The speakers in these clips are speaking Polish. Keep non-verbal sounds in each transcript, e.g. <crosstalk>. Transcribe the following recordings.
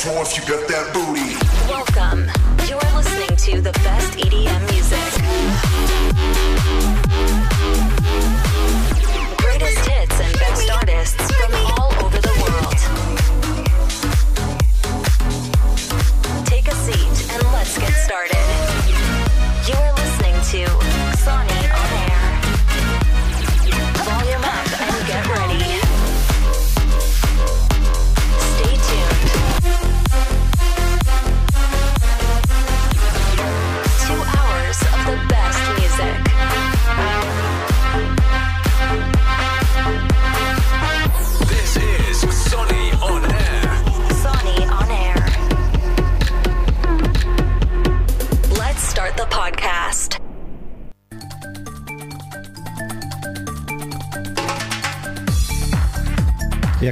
If you got that booty. Welcome. You're listening to the best EDM music.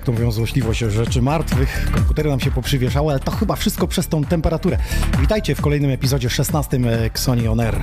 To mówią złośliwość rzeczy martwych, komputery nam się poprzywieszały, ale to chyba wszystko przez tą temperaturę. Witajcie w kolejnym epizodzie 16 Xoni On Air.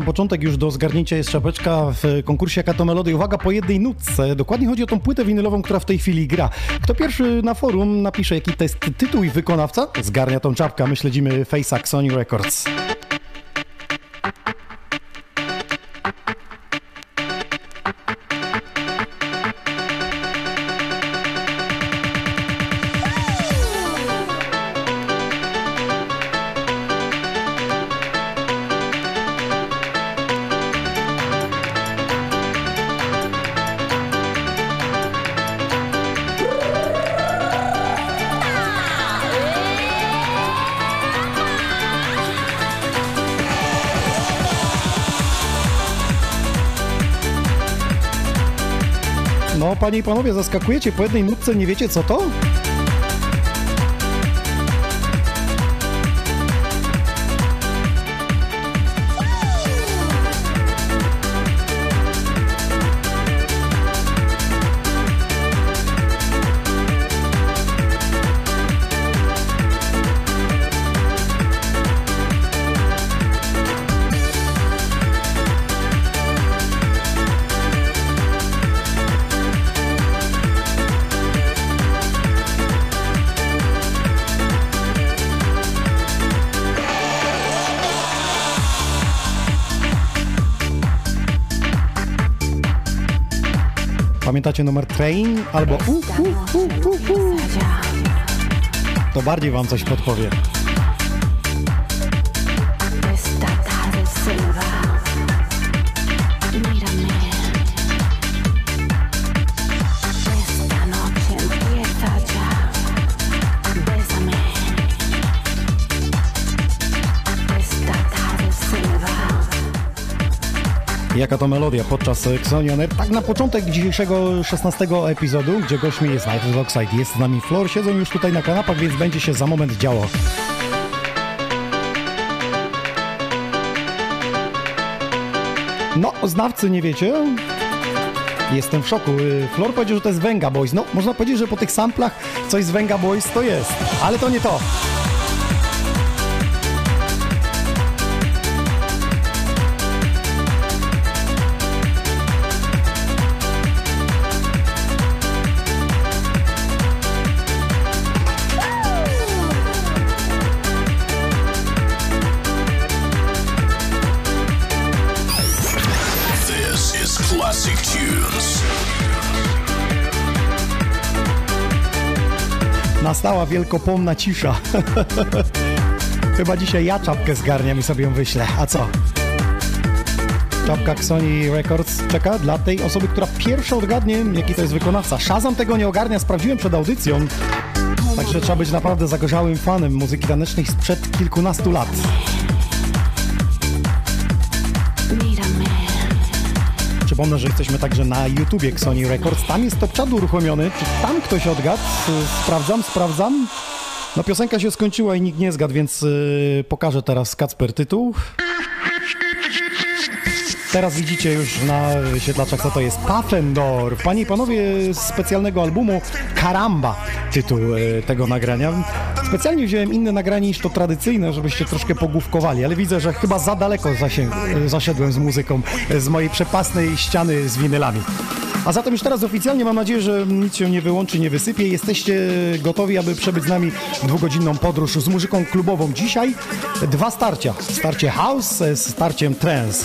Sam początek już do zgarnięcia jest czapeczka w konkursie Jaka to Melody. Uwaga, po jednej nutce. Dokładnie chodzi o tą płytę winylową, która w tej chwili gra. Kto pierwszy na forum napisze, jaki to jest tytuł i wykonawca, zgarnia tą czapkę. My śledzimy Face'a Sony Records. Panie i panowie, zaskakujecie po jednej nutce, nie wiecie co to? Pamiętacie numer Train albo u, u, u, u, u. To bardziej wam coś podpowie. Jaka to melodia podczas Xonion Air. Tak na początek dzisiejszego 16 epizodu, gdzie gośćmi jest Night Oxide, jest z nami Flor, siedzą już tutaj na kanapach, więc będzie się za moment działo. No, znawcy nie wiecie? Jestem w szoku. Y, Flor powiedział, że to jest Venga Boys. No, można powiedzieć, że po tych samplach coś z Venga Boys to jest. Ale to nie to. Nastała wielkopomna cisza. <laughs> Chyba dzisiaj ja czapkę zgarniam i sobie ją wyślę. A co? Czapka Sony Records czeka dla tej osoby, która pierwsza odgadnie, jaki to jest wykonawca. Shazam tego nie ogarnia, sprawdziłem przed audycją. Także trzeba być naprawdę zagorzałym fanem muzyki tanecznej sprzed kilkunastu lat. Przypomnę, że jesteśmy także na YouTubie Sony Records. Tam jest top czadu uruchomiony. Czy tam ktoś odgadł? Y, Sprawdzam, sprawdzam. No piosenka się skończyła i nikt nie zgadł, więc y, pokażę teraz Kacper tytuł. Teraz widzicie już na świetlaczach, co to jest Pfaffendorf. Panie i panowie, z specjalnego albumu Karamba, tytuł e, tego nagrania. Specjalnie wziąłem inne nagranie niż to tradycyjne, żebyście troszkę pogłówkowali, ale widzę, że chyba za daleko zasię- zaszedłem z muzyką z mojej przepasnej ściany z winylami. A zatem już teraz oficjalnie mam nadzieję, że nic się nie wyłączy, nie wysypie. Jesteście gotowi, aby przebyć z nami dwugodzinną podróż z muzyką klubową. Dzisiaj dwa starcia. Starcie house z starciem trance.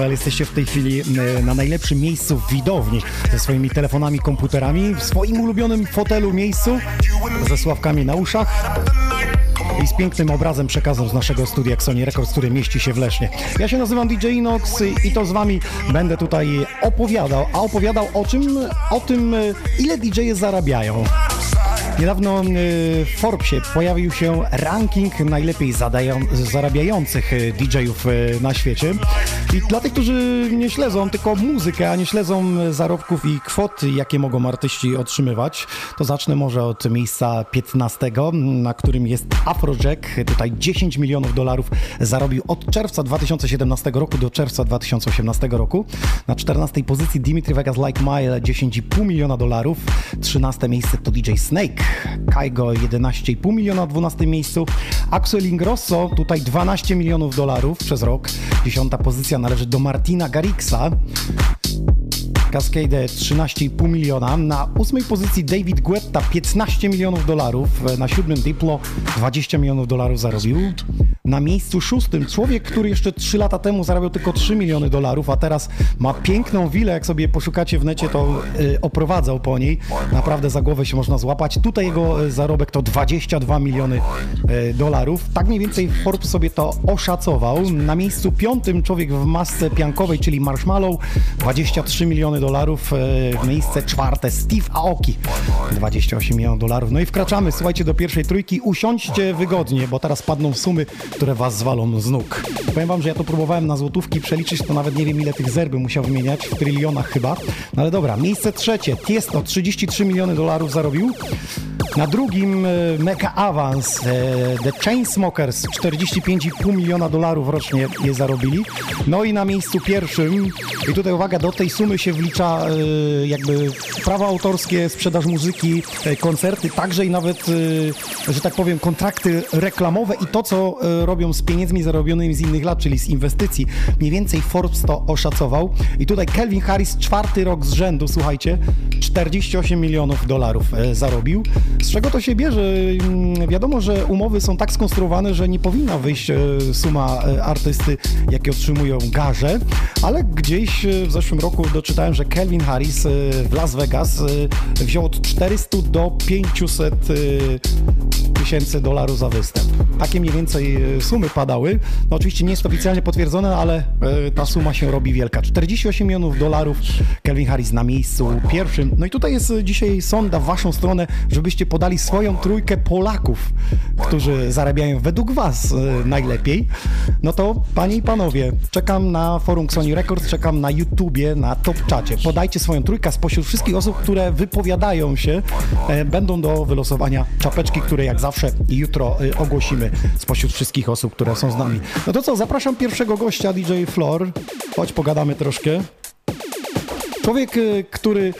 Sprawę, ale jesteście w tej chwili na najlepszym miejscu w widowni ze swoimi telefonami, komputerami, w swoim ulubionym fotelu miejscu, ze sławkami na uszach i z pięknym obrazem przekazem z naszego studia Sony Records, który mieści się w Lesznie. Ja się nazywam DJ Inox i to z wami będę tutaj opowiadał, a opowiadał o czym? O tym, e, ile DJ-e zarabiają. Niedawno y, w Forbesie pojawił się ranking najlepiej zadają, zarabiających y, DJ-ów y, na świecie. I dla tych, którzy nie śledzą tylko muzykę, a nie śledzą zarobków i kwot, jakie mogą artyści otrzymywać, to zacznę może od miejsca 15, na którym jest Afrojack. Tutaj 10 milionów dolarów zarobił od czerwca 2017 roku do czerwca 2018 roku. Na 14 pozycji Dimitri Vegas Like Mile 10,5 miliona dolarów. 13 miejsce to DJ Snake. Kaigo 11,5 miliona w 12 miejscu. Axel Ingrosso tutaj 12 milionów dolarów przez rok. 10 pozycja należy do Martina Garrixa. Cascade 13,5 miliona. Na ósmej pozycji David Guetta 15 milionów dolarów. Na siódmym Diplo 20 milionów dolarów zarobił. Na miejscu szóstym człowiek, który jeszcze 3 lata temu zarabiał tylko 3 miliony dolarów, a teraz ma piękną willę. Jak sobie poszukacie w necie, to y, oprowadzał po niej. Naprawdę za głowę się można złapać. Tutaj jego y, zarobek to 22 miliony y, dolarów. Tak mniej więcej Forbes sobie to oszacował. Na miejscu piątym człowiek w masce piankowej, czyli Marshmallow, 23 miliony dolarów. Y, miejsce czwarte Steve Aoki, 28 milionów dolarów. No i wkraczamy, słuchajcie, do pierwszej trójki. Usiądźcie wygodnie, bo teraz padną sumy, które was zwalą z nóg. Powiem wam, że ja to próbowałem na złotówki przeliczyć, to nawet nie wiem ile tych zer by musiał wymieniać, w trylionach chyba. No ale dobra, miejsce trzecie, Tiesto, 33 miliony dolarów zarobił. Na drugim e, Mega Avance e, The Chainsmokers 45,5 miliona dolarów rocznie je zarobili. No i na miejscu pierwszym, i tutaj uwaga, do tej sumy się wlicza e, jakby prawa autorskie, sprzedaż muzyki, e, koncerty, także i nawet, e, że tak powiem, kontrakty reklamowe i to, co robią z pieniędzmi zarobionymi z innych lat, czyli z inwestycji. Mniej więcej Forbes to oszacował. I tutaj Kelvin Harris czwarty rok z rzędu, słuchajcie, 48 milionów dolarów zarobił. Z czego to się bierze? Mm, Wiadomo, że umowy są tak skonstruowane, że nie powinna wyjść suma artysty, jakie otrzymują garze, ale gdzieś w zeszłym roku doczytałem, że Kelvin Harris e, w Las Vegas e, wziął od 400 do 500 e, tysięcy dolarów za występ. Takie mniej więcej sumy padały. No oczywiście nie jest to oficjalnie potwierdzone, ale ta suma się robi wielka. 48 milionów dolarów Kelvin Harris na miejscu pierwszym. No i tutaj jest dzisiaj sonda w waszą stronę, żebyście podali swoją trójkę Polaków, którzy zarabiają według was najlepiej. No to panie i panowie, czekam na forum Sony Records, czekam na YouTubie, na Top Czacie. Podajcie swoją trójkę spośród wszystkich osób, które wypowiadają się, e, będą do wylosowania czapeczki, które jak zawsze jutro e, ogłosimy spośród wszystkich osób, które są z nami. No to co, zapraszam pierwszego gościa, DJ Flor. Chodź, pogadamy troszkę. Człowiek, y, który,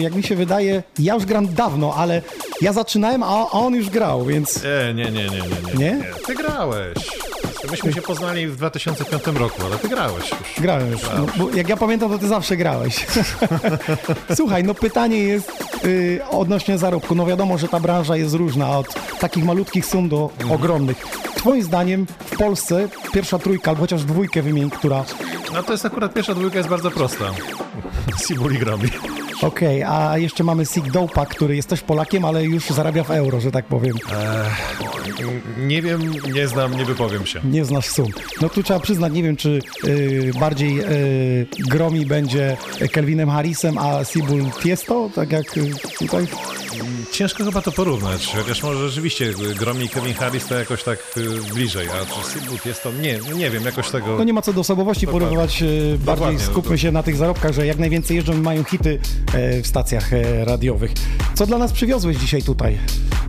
jak mi się wydaje, ja już gram dawno, ale ja zaczynałem, a a on już grał, więc Nie, nie, nie, nie, nie, nie. Nie? Ty grałeś. Myśmy się poznali w 2005 roku, ale ty grałeś już. grałem już. No, bo jak ja pamiętam, to ty zawsze grałeś. <laughs> Słuchaj, no pytanie jest y, odnośnie zarobku. No wiadomo, że ta branża jest różna, od takich malutkich sum do ogromnych. Twoim zdaniem w Polsce pierwsza trójka, albo chociaż dwójkę wymień, która... No to jest akurat pierwsza dwójka jest bardzo prosta. <laughs> Sibuli Gromi. Okej, a jeszcze mamy Sig Dopa, który jest też Polakiem, ale już zarabia w euro, że tak powiem. Nie wiem, nie znam, nie wypowiem się. Nie znasz sum. No tu trzeba przyznać, nie wiem, czy y, bardziej y, Gromi będzie Kelvinem Harrisem, a Sibul Tiesto, tak jak y, tutaj. Ciężko chyba to porównać, chociaż może rzeczywiście Gromi i Kevin Harris to jakoś tak y, bliżej, a czy Sibut jest to, nie, nie wiem, jakoś tego... No nie ma co do osobowości Dokładnie. porównywać, y, bardziej Dokładnie, skupmy dokładnie. się na tych zarobkach, że jak najwięcej jeżdżą i mają hity e, w stacjach e, radiowych. Co dla nas przywiozłeś dzisiaj tutaj?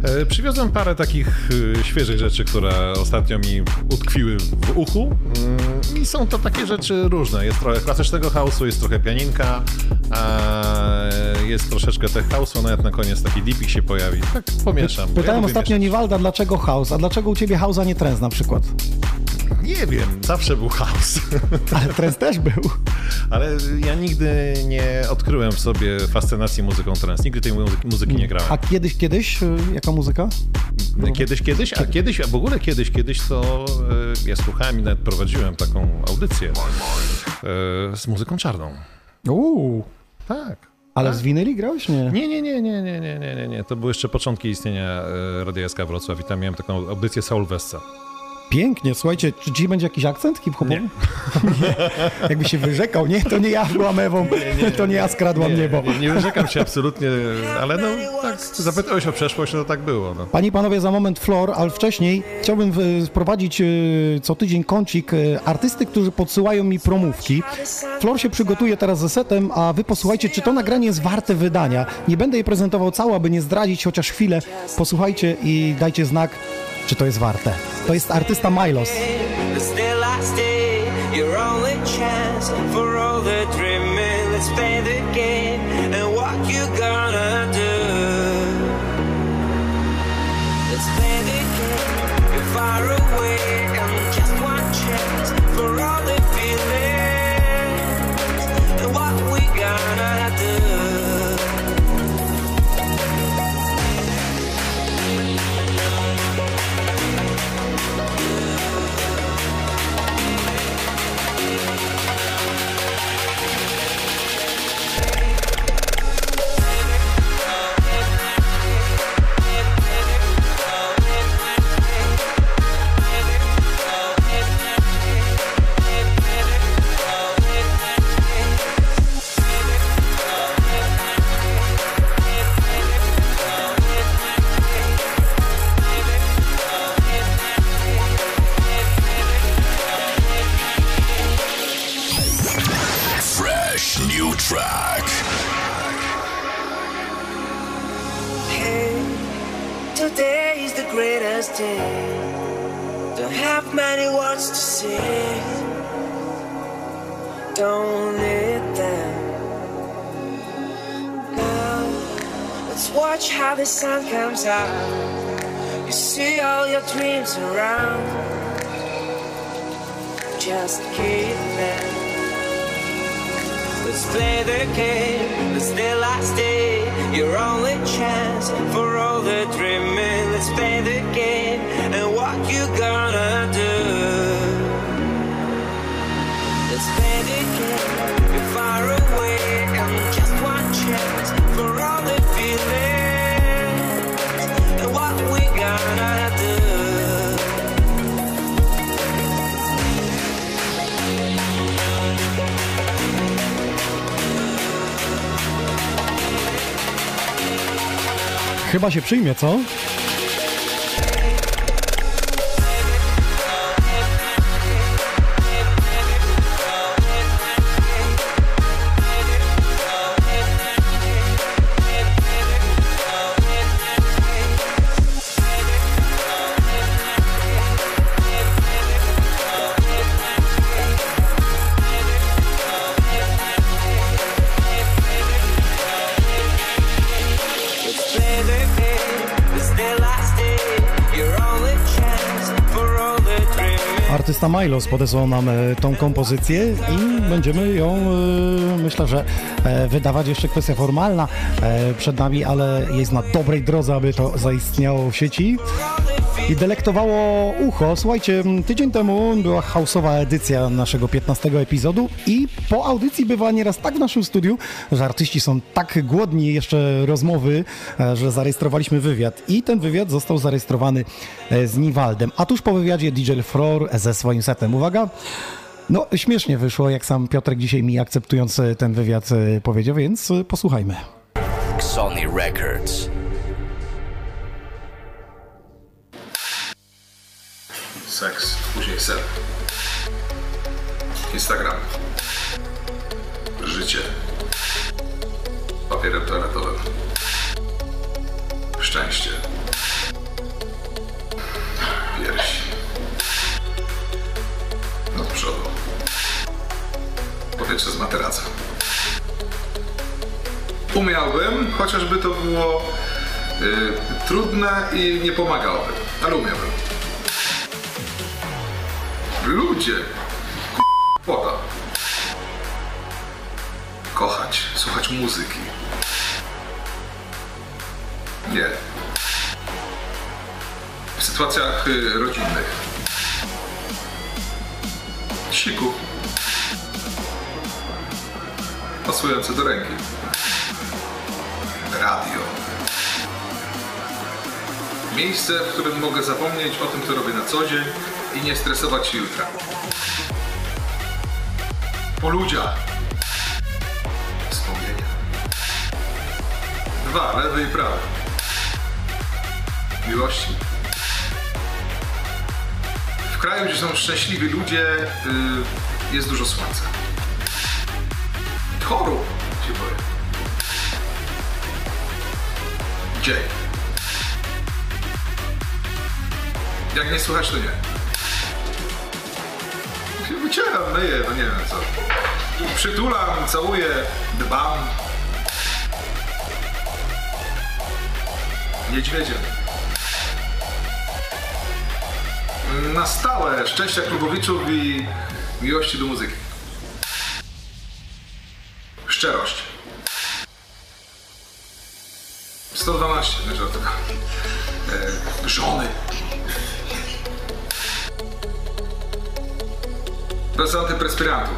E, Przywiozłem parę takich y, świeżych rzeczy, które ostatnio mi utkwiły w uchu Mm, i są to takie rzeczy różne. Jest trochę klasycznego house'u, jest trochę pianinka, a jest troszeczkę tech house'u, nawet na koniec taki deepik się pojawi. Tak pomieszam. Pytałem Ja ostatnio mieszać. Niwalda, dlaczego house, a dlaczego u ciebie house, a nie trance na przykład? Nie wiem, zawsze był chaos. <laughs> Ale trans też był. Ale ja nigdy nie odkryłem w sobie fascynacji muzyką trans. Nigdy tej muzyki, muzyki nie grałem. A kiedyś, kiedyś? Y, jaka muzyka? Kiedyś, kiedyś? A kiedyś, a w ogóle kiedyś, kiedyś to y, ja słuchałem i nawet prowadziłem taką audycję y, z muzyką czarną. Uuu. Tak. Ale tak. z winyli grałeś? Nie. Nie, nie, nie, nie, nie, nie, nie, nie. To były jeszcze początki istnienia Radia SK Wrocław i tam miałem taką audycję Saul Wessa. Pięknie, słuchajcie, czy dzisiaj będzie jakiś akcent hip-hopowy? Nie. <laughs> Jakby się wyrzekał, nie, to nie ja byłam Ewą, to nie ja skradłam niebo. Nie, nie wyrzekam się absolutnie, ale no tak, zapytałeś o przeszłość, no tak było. No. Panie i panowie, za moment Flor, ale wcześniej chciałbym y, wprowadzić y, co tydzień kącik y, artysty, którzy podsyłają mi promówki. Flor się przygotuje teraz ze setem, a wy posłuchajcie, czy to nagranie jest warte wydania. Nie będę jej prezentował całe, aby nie zdradzić, chociaż chwilę. Posłuchajcie i dajcie znak, czy to jest warte. To jest artysta Milos. Your only chance for all the dreaming. Let's play the game day. Don't have many words to say. Don't need them. Now, let's watch how the sun comes out. You see all your dreams around. Just keep them. Let's play the game, let's the last day. Your only chance for all the dreaming. Let's play the game, and what you gonna Chyba się przyjmie, co? Artysta Milos podesłał nam e, tą kompozycję i będziemy ją, e, myślę, że e, wydawać. Jeszcze kwestia formalna przed nami, ale jest na dobrej drodze, aby to zaistniało w sieci. I delektowało ucho. Słuchajcie, tydzień temu była hausowa edycja naszego 15 epizodu i po audycji bywa nieraz tak w naszym studiu, że artyści są tak głodni jeszcze rozmowy, e, że zarejestrowaliśmy wywiad. I ten wywiad został zarejestrowany e, z Niwaldem. A tuż po wywiadzie DJ Flor ze swoim setem. Uwaga! No, śmiesznie wyszło, jak sam Piotrek dzisiaj mi akceptując e, ten wywiad powiedział, więc posłuchajmy. Sony Records. Seks, później sen. Instagram. Życie. Papierem toaletowym. Szczęście. Piersi. Od przodu. Powietrze z materaca. Umiałbym, chociażby to było y, trudne i nie pomagałoby, ale umiałbym. Ludzie! Woda. Kochać, słuchać muzyki. Nie. W sytuacjach y, rodzinnych. Siku. Pasujące do ręki. Radio. Miejsce, w którym mogę zapomnieć o tym, co robię na co dzień i nie stresować się jutra. Po ludziach. Wspomnienia. Dwa, lewy i prawy. Miłości. W kraju, gdzie są szczęśliwi ludzie, y, jest dużo słońca. Chorób się boję. Dzień. Jak nie słuchasz, to nie. Się Wycieram, myję, no nie wiem co. Przytulam, całuję, dbam. Niedźwiedziem. Na stałe szczęścia klubowiczów i miłości do muzyki. Szczerość. 112, nie żartuję. E, żony. Bez antyperspirantów.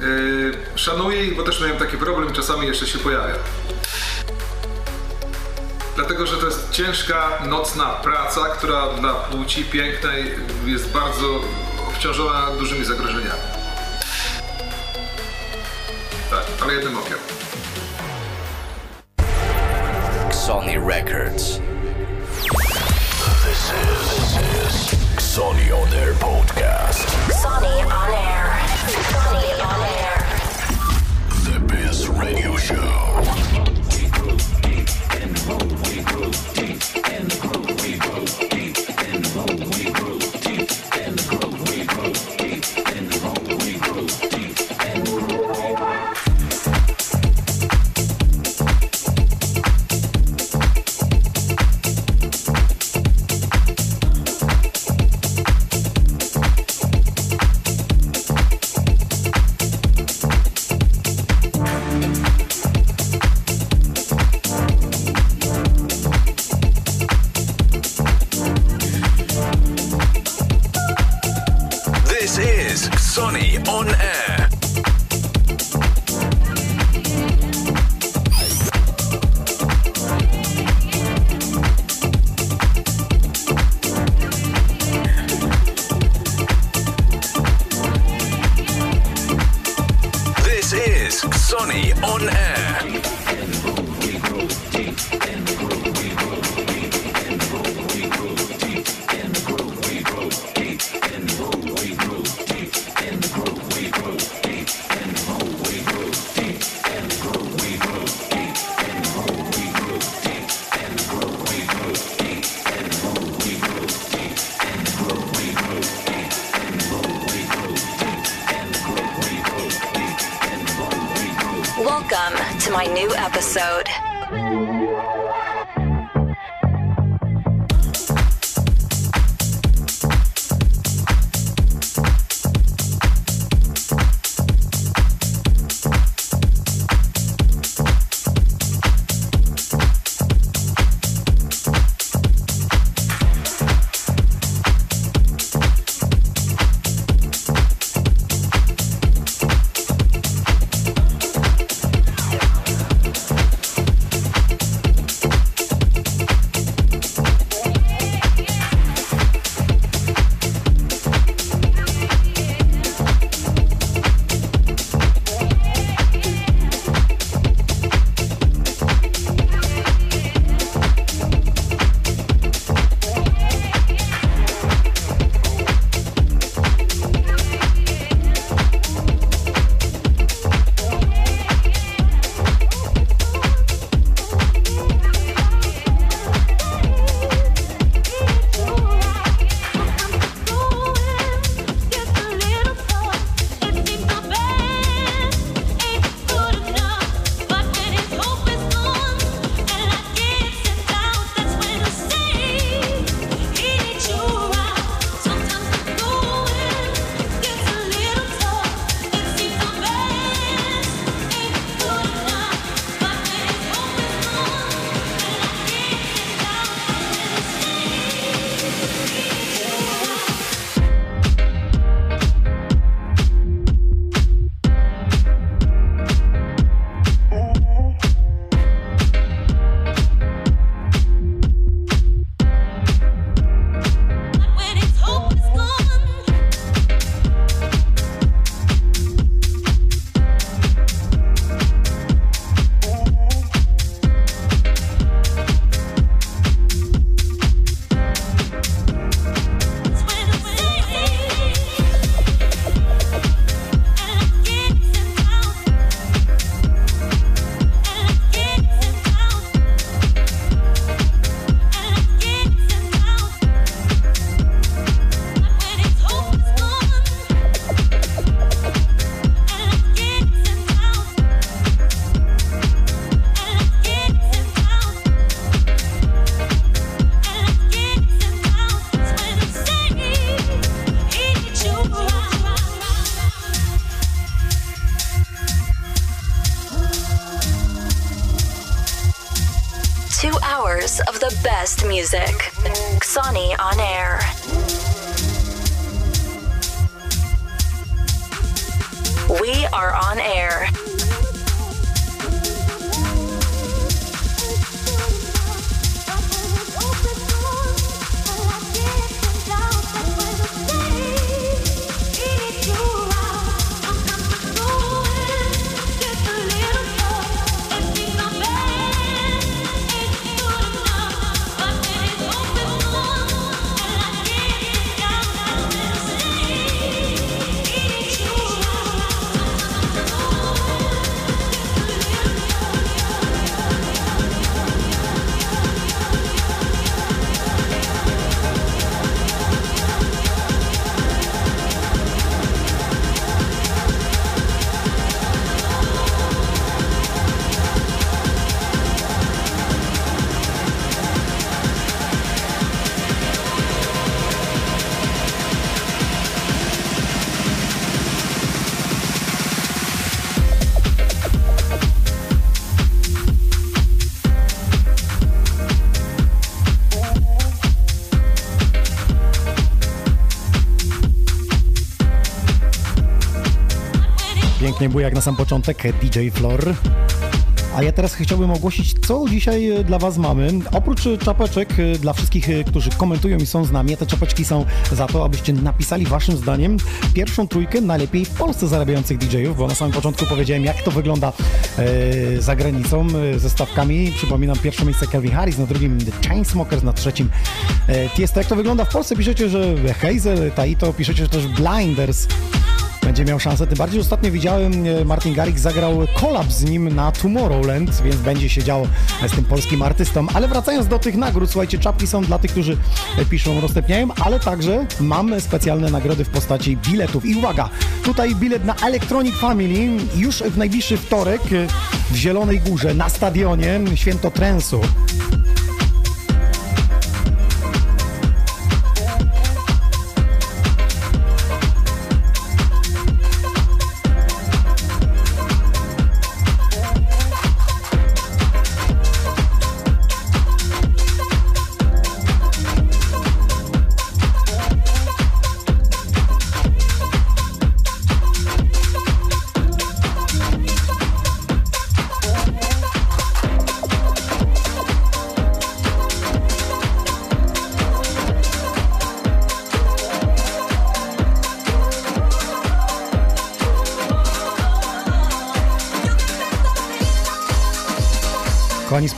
Yy, szanuję ich, bo też miałem taki problem, czasami jeszcze się pojawia. Dlatego, że to jest ciężka, nocna praca, która dla płci pięknej jest bardzo obciążona dużymi zagrożeniami. Tak, ale jednym okiem. Sony Records. This is, this is Sony On Air Podcast. Sonny on air. On Air. Nie bujak na sam początek, DJ Flor. A ja teraz chciałbym ogłosić, co dzisiaj e, dla Was mamy. Oprócz e, czapeczek e, dla wszystkich, którzy komentują i są z nami, te czapeczki są za to, abyście napisali Waszym zdaniem pierwszą trójkę najlepiej w Polsce zarabiających DJ-ów, bo na samym początku powiedziałem, jak to wygląda e, za granicą e, ze stawkami. Przypominam, pierwsze miejsce Calvin Harris, na drugim The Chainsmokers, na trzecim e, Tiesto. Jak to wygląda w Polsce? Piszecie, że Hazel, Taito, piszecie, że też Blinders będzie miał szansę. Tym bardziej ostatnio widziałem, e, Martin Garrix zagrał kolab z nim na Tomorrowland, więc będzie się działo z tym polskim artystą. Ale wracając do tych nagród, słuchajcie, czapki są dla tych, którzy e, piszą, udostępniają, ale także mamy specjalne nagrody w postaci biletów. I uwaga, tutaj bilet na Electronic Family już w najbliższy wtorek e, w Zielonej Górze na stadionie Święto Trensu.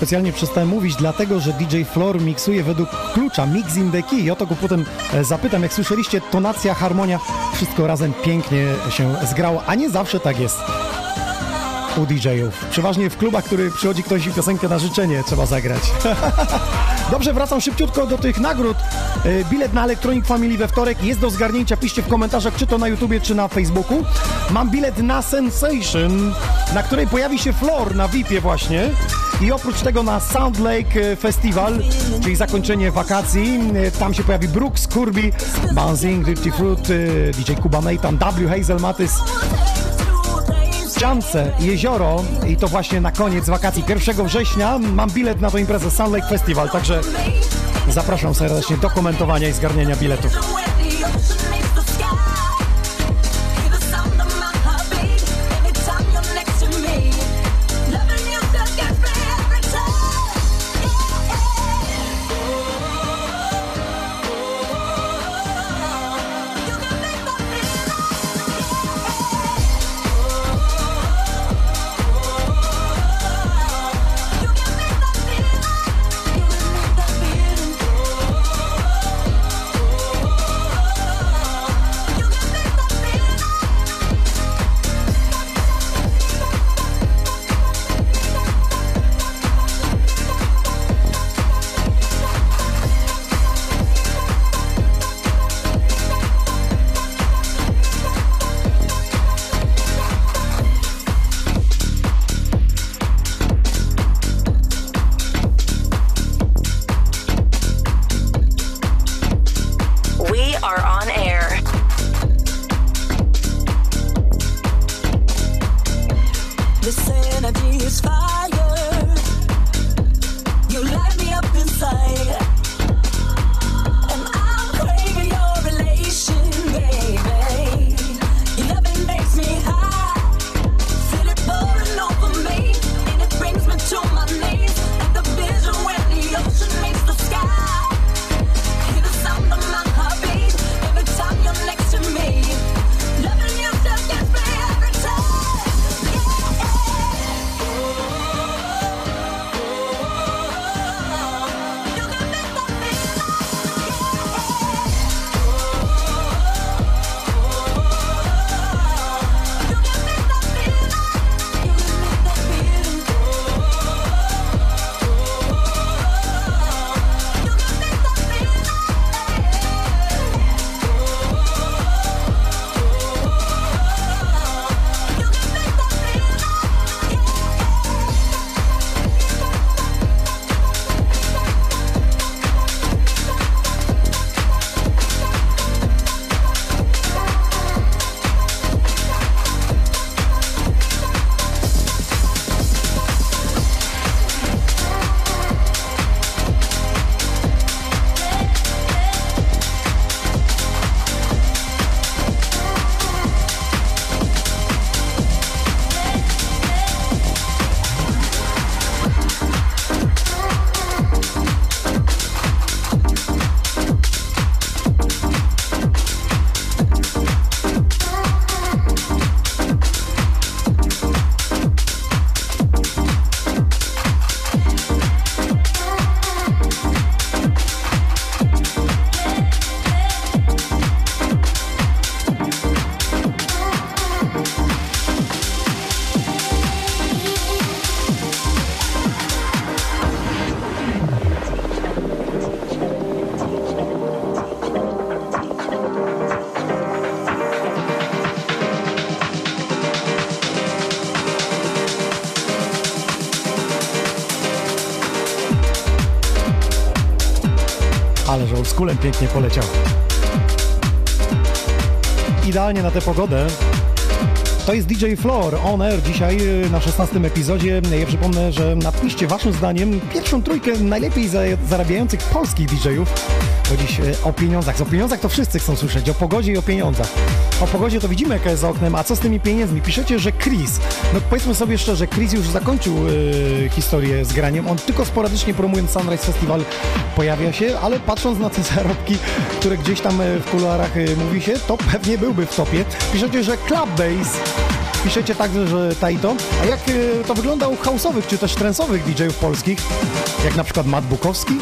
Specjalnie przestałem mówić, dlatego że DJ Flor miksuje według klucza Mix in the Key. I o to go potem e, zapytam. Jak słyszeliście, tonacja, harmonia, wszystko razem pięknie się zgrało, a nie zawsze tak jest u DJ-ów. Przeważnie w klubach, który przychodzi ktoś i piosenkę na życzenie trzeba zagrać. <laughs> Dobrze, wracam szybciutko do tych nagród. E, Bilet na Electronic Family we wtorek jest do zgarnięcia. Piszcie w komentarzach, czy to na YouTubie, czy na Facebooku. Mam bilet na Sensation, na której pojawi się Flor na VIP-ie właśnie. I oprócz tego na Sound Lake Festival, czyli zakończenie wakacji, e, tam się pojawi Brooks, Kirby, Bouncing, Dirty Fruit, e, DJ Kuba Nathan, W. Hazel Matys, Ciance, Jezioro i to właśnie na koniec wakacji 1 września mam bilet na tę imprezę Sound Lake Festival, także zapraszam serdecznie do komentowania i zgarniania biletów. Oldschoolem pięknie poleciał. Idealnie na tę pogodę. To jest DJ Floor On Air dzisiaj y, na 16 epizodzie. Ja przypomnę, że napiszcie waszym zdaniem pierwszą trójkę najlepiej za, zarabiających polskich DJ-ów. Bo dziś y, o pieniądzach. O pieniądzach to wszyscy chcą słyszeć. O pogodzie i o pieniądzach. O pogodzie to widzimy jaka jest za oknem, a co z tymi pieniędzmi? Piszecie, że Chris. No powiedzmy sobie szczerze, Chris już zakończył y, historię z graniem. On tylko sporadycznie promując Sunrise Festival pojawia się, ale patrząc na te <laughs> zarobki, które gdzieś tam y, w kuluarach y, mówi się, to pewnie byłby w topie. Piszecie, że Club Bass Piszecie także, że Taito. A jak to wygląda u house'owych czy też trensowych DJ-ów polskich? Jak na przykład Matt Bukowski?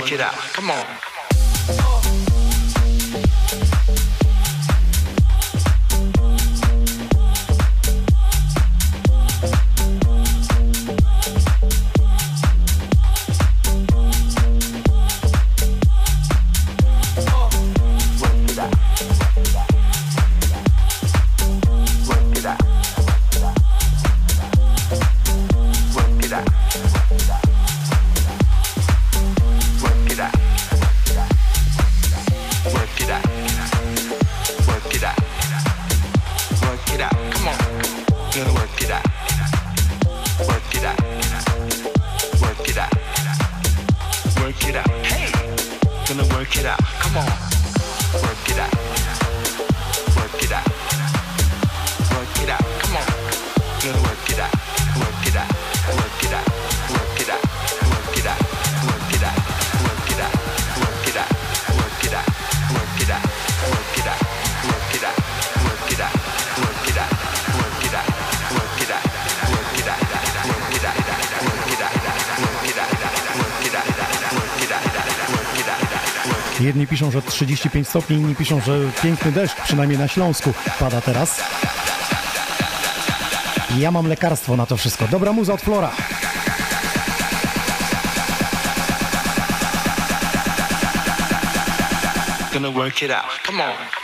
Work it out. 35 stopni, inni piszą, że piękny deszcz, przynajmniej na Śląsku pada teraz. Ja mam lekarstwo na to wszystko. Dobra muza od Flora. Gonna work it out. Come on.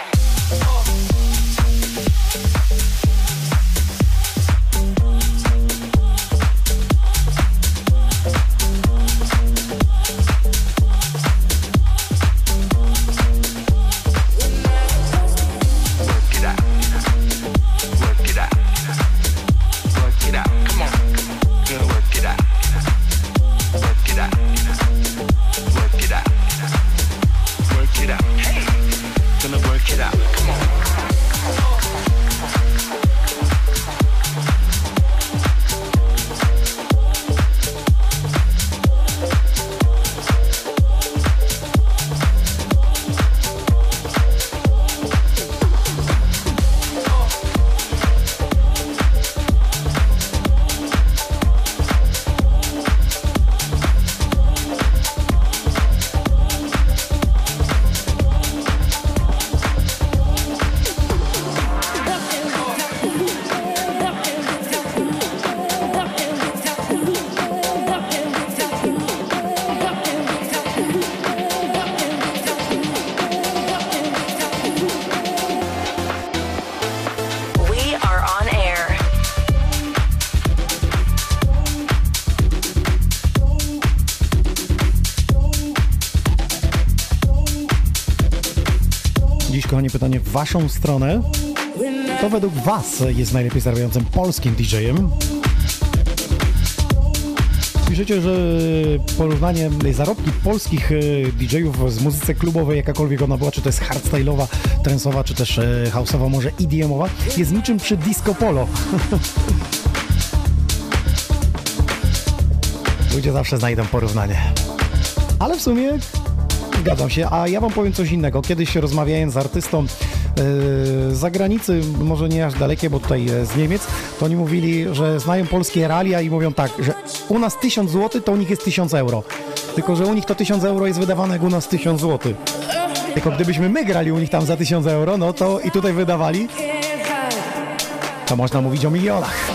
Waszą stronę. Kto według was jest najlepiej zarabiającym polskim DJ-em? Piszecie, że porównanie zarobki polskich e, DJ-ów z muzyce klubowej, jakakolwiek ona była, czy to jest hardstyle'owa, trensowa, czy też e, house'owa, może EDM-owa, jest niczym przy disco polo. <laughs> Ludzie zawsze znajdą porównanie. Ale w sumie zgadzam się, a ja wam powiem coś innego. Kiedyś rozmawiając z artystą z zagranicy, może nie aż dalekie, bo tutaj e, z Niemiec, to oni mówili, że znają polskie realia i mówią tak, że u nas 1000 zł, to u nich jest 1000 euro. Tylko, że u nich to 1000 euro jest wydawane jak u nas 1000 zł. Tylko gdybyśmy my grali u nich tam za 1000 euro, no to i tutaj wydawali, to można mówić o milionach.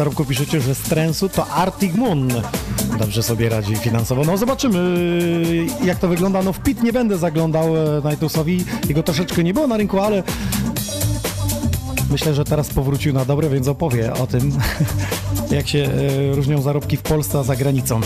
Zarobku piszecie, że z trensu to Arctic Moon dobrze sobie radzi finansowo. No zobaczymy, jak to wygląda. No w PIT nie będę zaglądał e, Nightusowi, jego troszeczkę nie było na rynku, ale myślę, że teraz powrócił na dobre, więc opowie o tym, <laughs> jak się e, różnią zarobki w Polsce, a za granicą.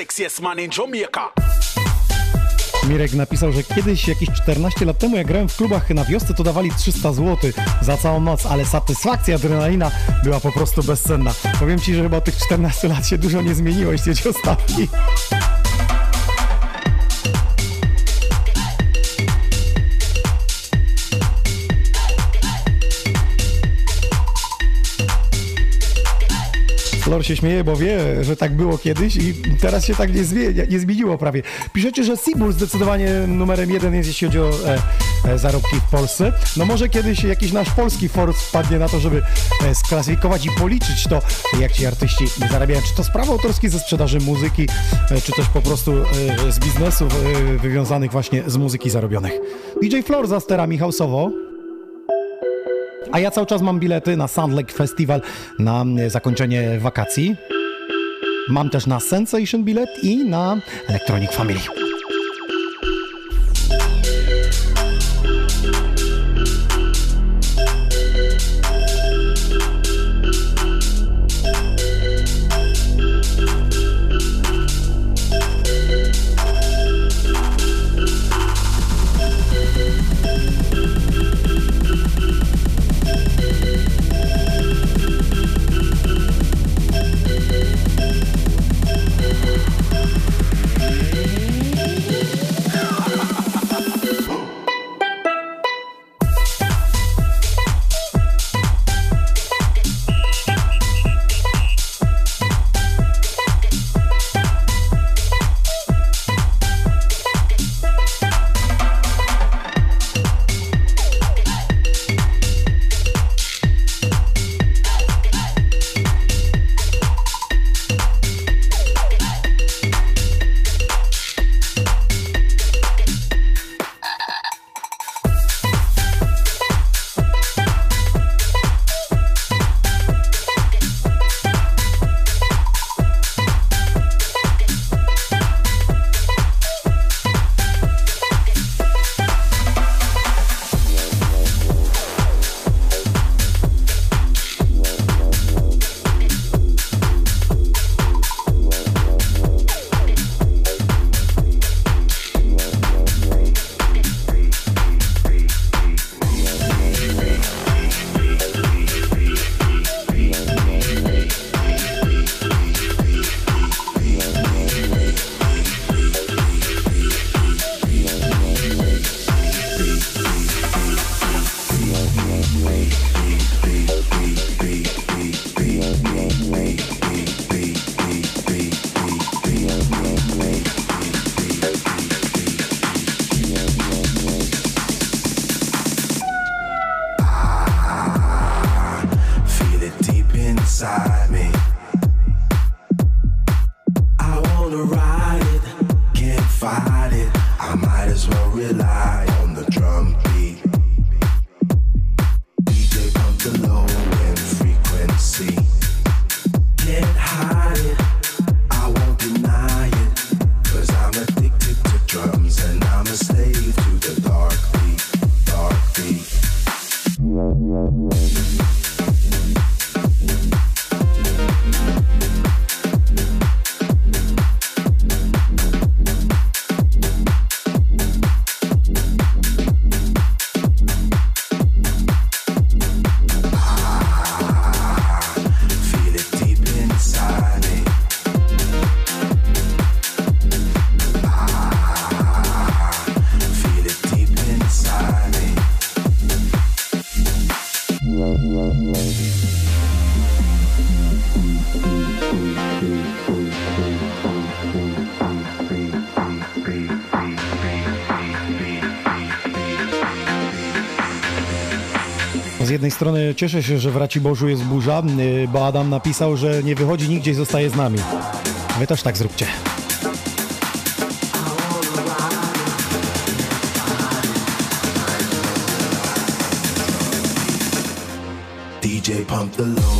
Sexiest man in Jamaica. Mirek napisał, że kiedyś, jakieś 14 lat temu, jak grałem w klubach na wiosce, to dawali 300 zł za całą noc, ale satysfakcja, adrenalina była po prostu bezcenna. Powiem Ci, że chyba tych 14 lat się dużo nie zmieniło, jeśli chodzi o stawki. Flor się śmieje, bo wie, że tak było kiedyś i teraz się tak nie, nie zmieniło prawie. Piszecie, że Seabull zdecydowanie numerem jeden jest, jeśli chodzi o e, e, zarobki w Polsce. No może kiedyś jakiś nasz polski Ford wpadnie na to, żeby e, sklasyfikować i policzyć to, jak ci artyści zarabiają. Czy to z praw autorskich, ze sprzedaży muzyki, e, czy też po prostu e, z biznesów e, wywiązanych właśnie z muzyki zarobionych. DJ Flor za sterami houseowo. A ja cały czas mam bilety na Sound Lake Festival na e, zakończenie wakacji. Mam też na Sensation bilet i na Electronic Family. Jednej strony cieszę się, że w Raciborzu jest burza, y, bo Adam napisał, że nie wychodzi nigdzie i zostaje z nami. Wy też tak zróbcie. DJ pump the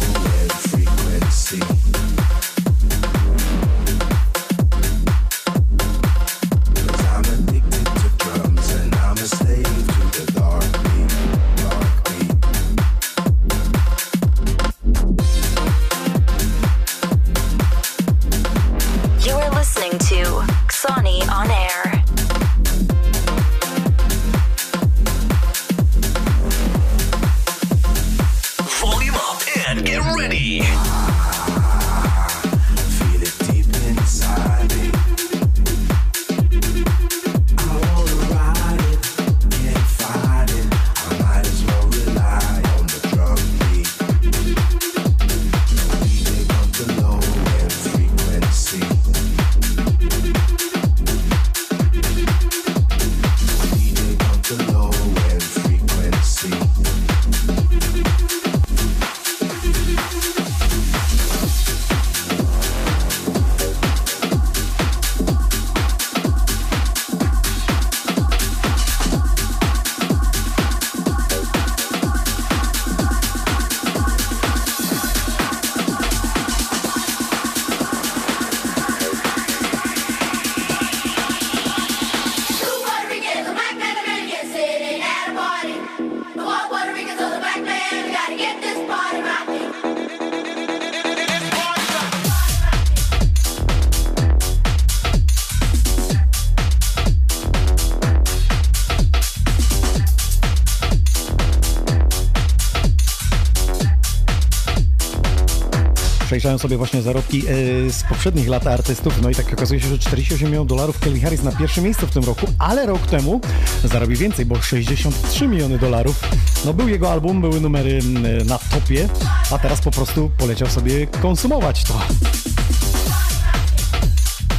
sobie właśnie zarobki e, z poprzednich lat artystów, no i tak okazuje się, że 48 milionów dolarów Kelly Harris na pierwszym miejscu w tym roku, ale rok temu zarobił więcej, bo 63 miliony dolarów. No był jego album, były numery na topie, a teraz po prostu poleciał sobie konsumować to.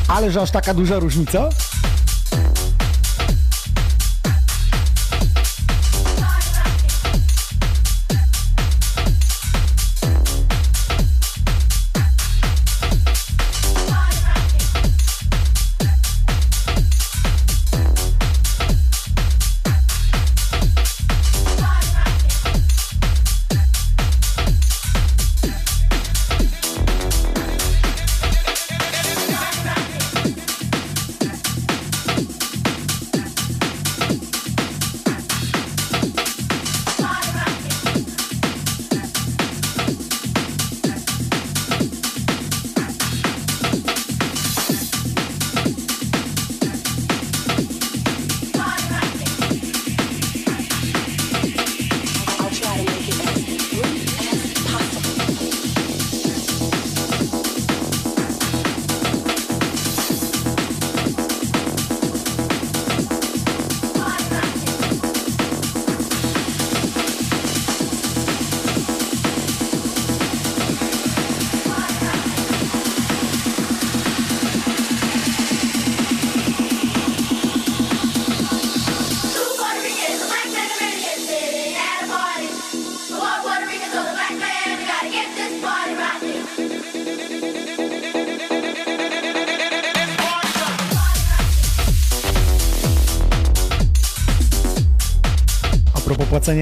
Ale że aż taka duża różnica?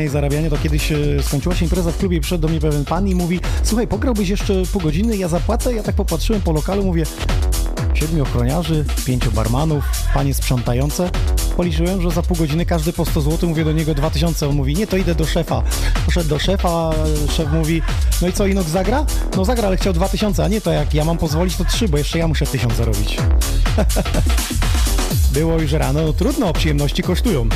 I zarabiania, to kiedyś e, skończyła się impreza w klubie i przyszedł do mnie pewien pan i mówi słuchaj, pograłbyś jeszcze pół godziny, ja zapłacę, ja tak popatrzyłem po lokalu, mówię siedmiu ochroniarzy, pięciu barmanów, panie sprzątające. Policzyłem, że za pół godziny każdy po 100 zł, mówię do niego 2000, on mówi, nie, to idę do szefa. Poszedł do szefa, szef mówi, no i co, Inok zagra? No zagra, ale chciał 2000, a nie to jak ja mam pozwolić, to 3, bo jeszcze ja muszę 1000 zarobić. <laughs> Było już rano, no trudno, przyjemności kosztują.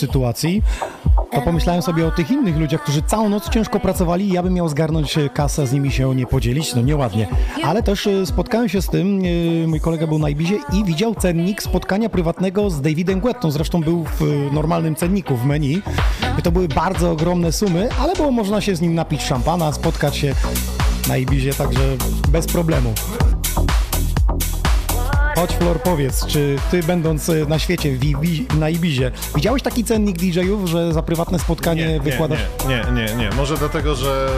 Sytuacji, to pomyślałem sobie o tych innych ludziach, którzy całą noc ciężko pracowali i ja bym miał zgarnąć e, kasę, z nimi się nie podzielić, no nieładnie. Ale też e, spotkałem się z tym, e, mój kolega był na Ibizie i widział cennik spotkania prywatnego z Davidem Guettą, zresztą był w normalnym cenniku, w menu. To były bardzo ogromne sumy, ale było można się z nim napić szampana, spotkać się na Ibizie, także bez problemu. Chodź Flor, powiedz, czy ty będąc e, na świecie w Ibi- na Ibizie, widziałeś taki cennik DJ-ów, że za prywatne spotkanie wykładasz? Nie, nie, nie, nie. Może dlatego, że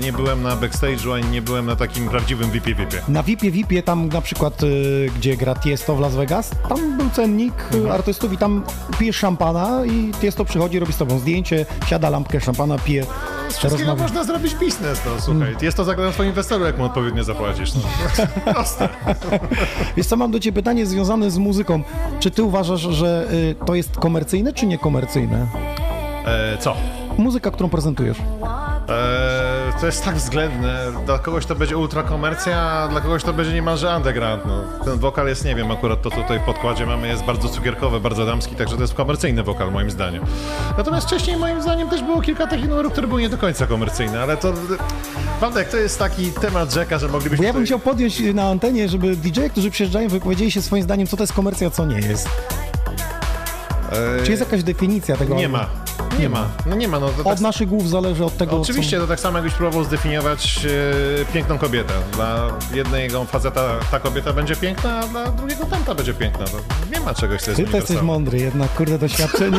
nie byłem na backstage'u, ani nie byłem na takim prawdziwym VIP-ie. Na VIP-ie, VIP-ie, tam na przykład, y, gdzie gra Tiesto w Las Vegas, tam był cennik y, artystów i tam pijesz szampana i Tiesto przychodzi, robi z tobą zdjęcie, siada lampkę szampana, pije, Z wszystkiego rozmawia. można zrobić biznes, no słuchaj. Jest to zagra na swoim weselu, jak mu odpowiednio zapłacisz. No. <laughs> Proste. Wiesz co, mam do ciebie pytanie związane z muzyką. Czy ty uważasz, że y, to jest komercyjne czy niekomercyjne? E, co? Muzyka, którą prezentujesz. E, to jest tak względne. Dla kogoś to będzie ultra komercja, a dla kogoś to będzie niemalże underground. No. Ten wokal jest, nie wiem, akurat to co tutaj w podkładzie mamy jest bardzo cukierkowy, bardzo damski, także to jest komercyjny wokal moim zdaniem. Natomiast wcześniej moim zdaniem też było kilka takich numerów, które były nie do końca komercyjne, ale to... Waldek, to jest taki temat rzeka, że moglibyśmy... Bo ja bym tutaj- chciał podjąć na antenie, żeby DJ, którzy przyjeżdżają, wypowiedzieli się swoim zdaniem, co to jest komercja, a co nie jest. E, Czy jest jakaś definicja tego? Nie ma. Nie ma. No nie ma. No, to Od naszych głów zależy od tego, Oczywiście, to tak samo jakbyś próbował zdefiniować e, piękną kobietę. Dla jednego faceta ta kobieta będzie piękna, a dla drugiego tamta będzie piękna. To nie ma czegoś, co Co... jest Ty to jesteś mądry, jednak kurde doświadczenie.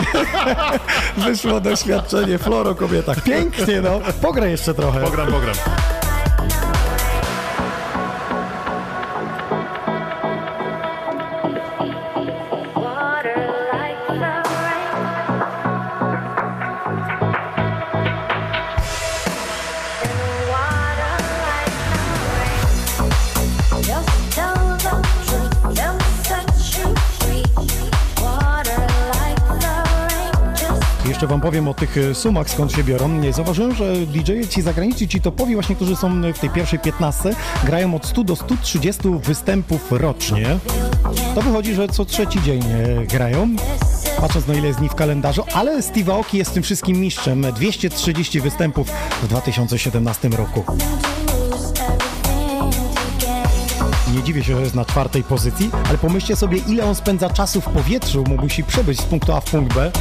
<laughs> Wyszło doświadczenie, flor o kobietach. Pięknie, no. Pograj jeszcze trochę. Pogram, pogram. Jeszcze wam powiem o tych e, sumach, skąd się biorą. Zauważyłem, że DJ ci zagraniczni, ci topowi właśnie, którzy są w tej pierwszej 15, grają od 100 do 130 występów rocznie. To wychodzi, że co trzeci dzień e, grają. Patrząc na ile jest dni w kalendarzu, ale Steve Aoki jest tym wszystkim mistrzem. 230 występów w 2017 roku. Nie dziwię się, że jest na czwartej pozycji, ale pomyślcie sobie, ile on spędza czasu w powietrzu, mu musi przebyć z punktu A w punkt B.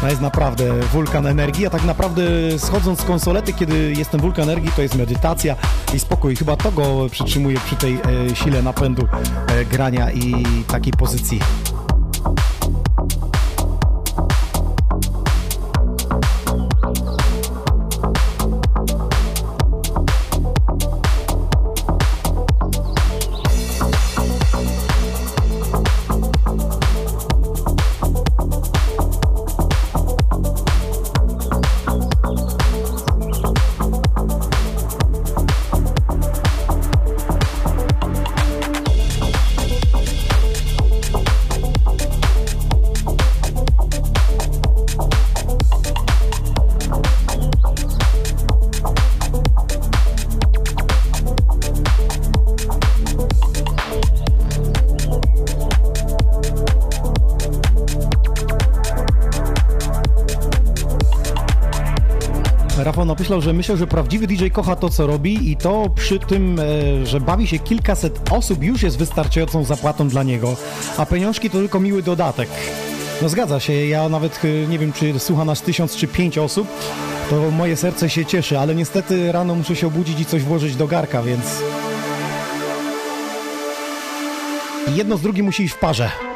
To jest naprawdę wulkan energii, a tak naprawdę schodząc z konsolety, kiedy jest ten wulkan energii, to jest medytacja i spokój. Chyba to go przytrzymuje przy tej e, sile napędu e, grania i takiej pozycji. Napisał, że myślał, że prawdziwy DJ kocha to, co robi i to przy tym, e, że bawi się kilkaset osób już jest wystarczającą zapłatą dla niego, a pieniążki to tylko miły dodatek. No zgadza się, ja nawet e, nie wiem, czy słucha nas tysiąc czy pięć osób, to moje serce się cieszy, ale niestety rano muszę się obudzić i coś włożyć do garka, więc... Jedno z drugim musi iść w parze.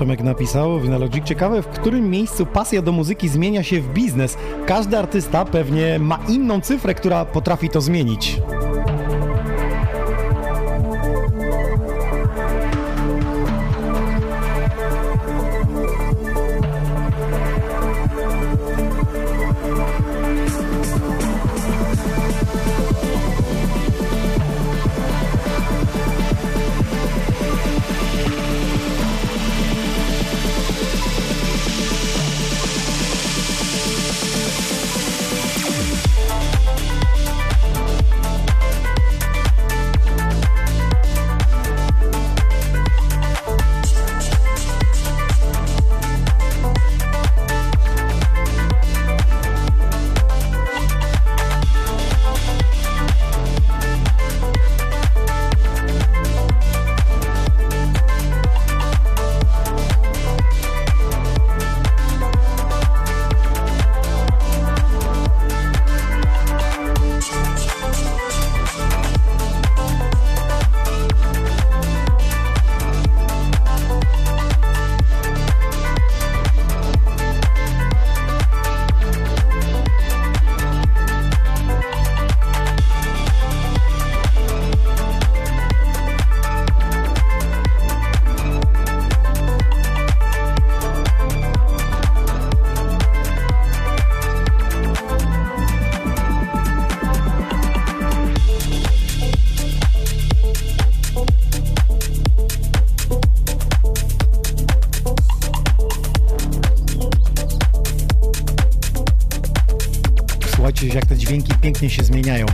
Przemek napisał w Logic. Ciekawe, w którym miejscu pasja do muzyki zmienia się w biznes. Każdy artysta pewnie ma inną cyfrę, która potrafi to zmienić. Pięknie się zmieniają.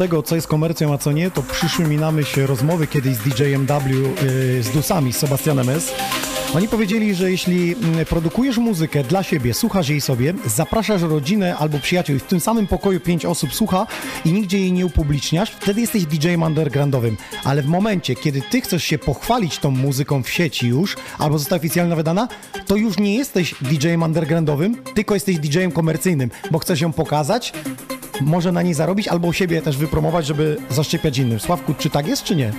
Tego, co jest komercją, a co nie, to przyszły myśl rozmowy kiedyś z DJ-em W, yy, z Dusami, z Sebastianem S. Oni powiedzieli, że jeśli mm, produkujesz muzykę dla siebie, słuchasz jej sobie, zapraszasz rodzinę albo przyjaciół i w tym samym pokoju pięć osób słucha i nigdzie jej nie upubliczniasz, wtedy jesteś DJ-em undergroundowym. Ale w momencie, kiedy ty chcesz się pochwalić tą muzyką w sieci już, albo została oficjalnie wydana, to już nie jesteś DJ-em undergroundowym, tylko jesteś DJ-em komercyjnym, bo chcesz ją pokazać, może na niej zarobić, albo siebie też wypromować, żeby zaszczepiać innym. Sławku, czy tak jest, czy nie?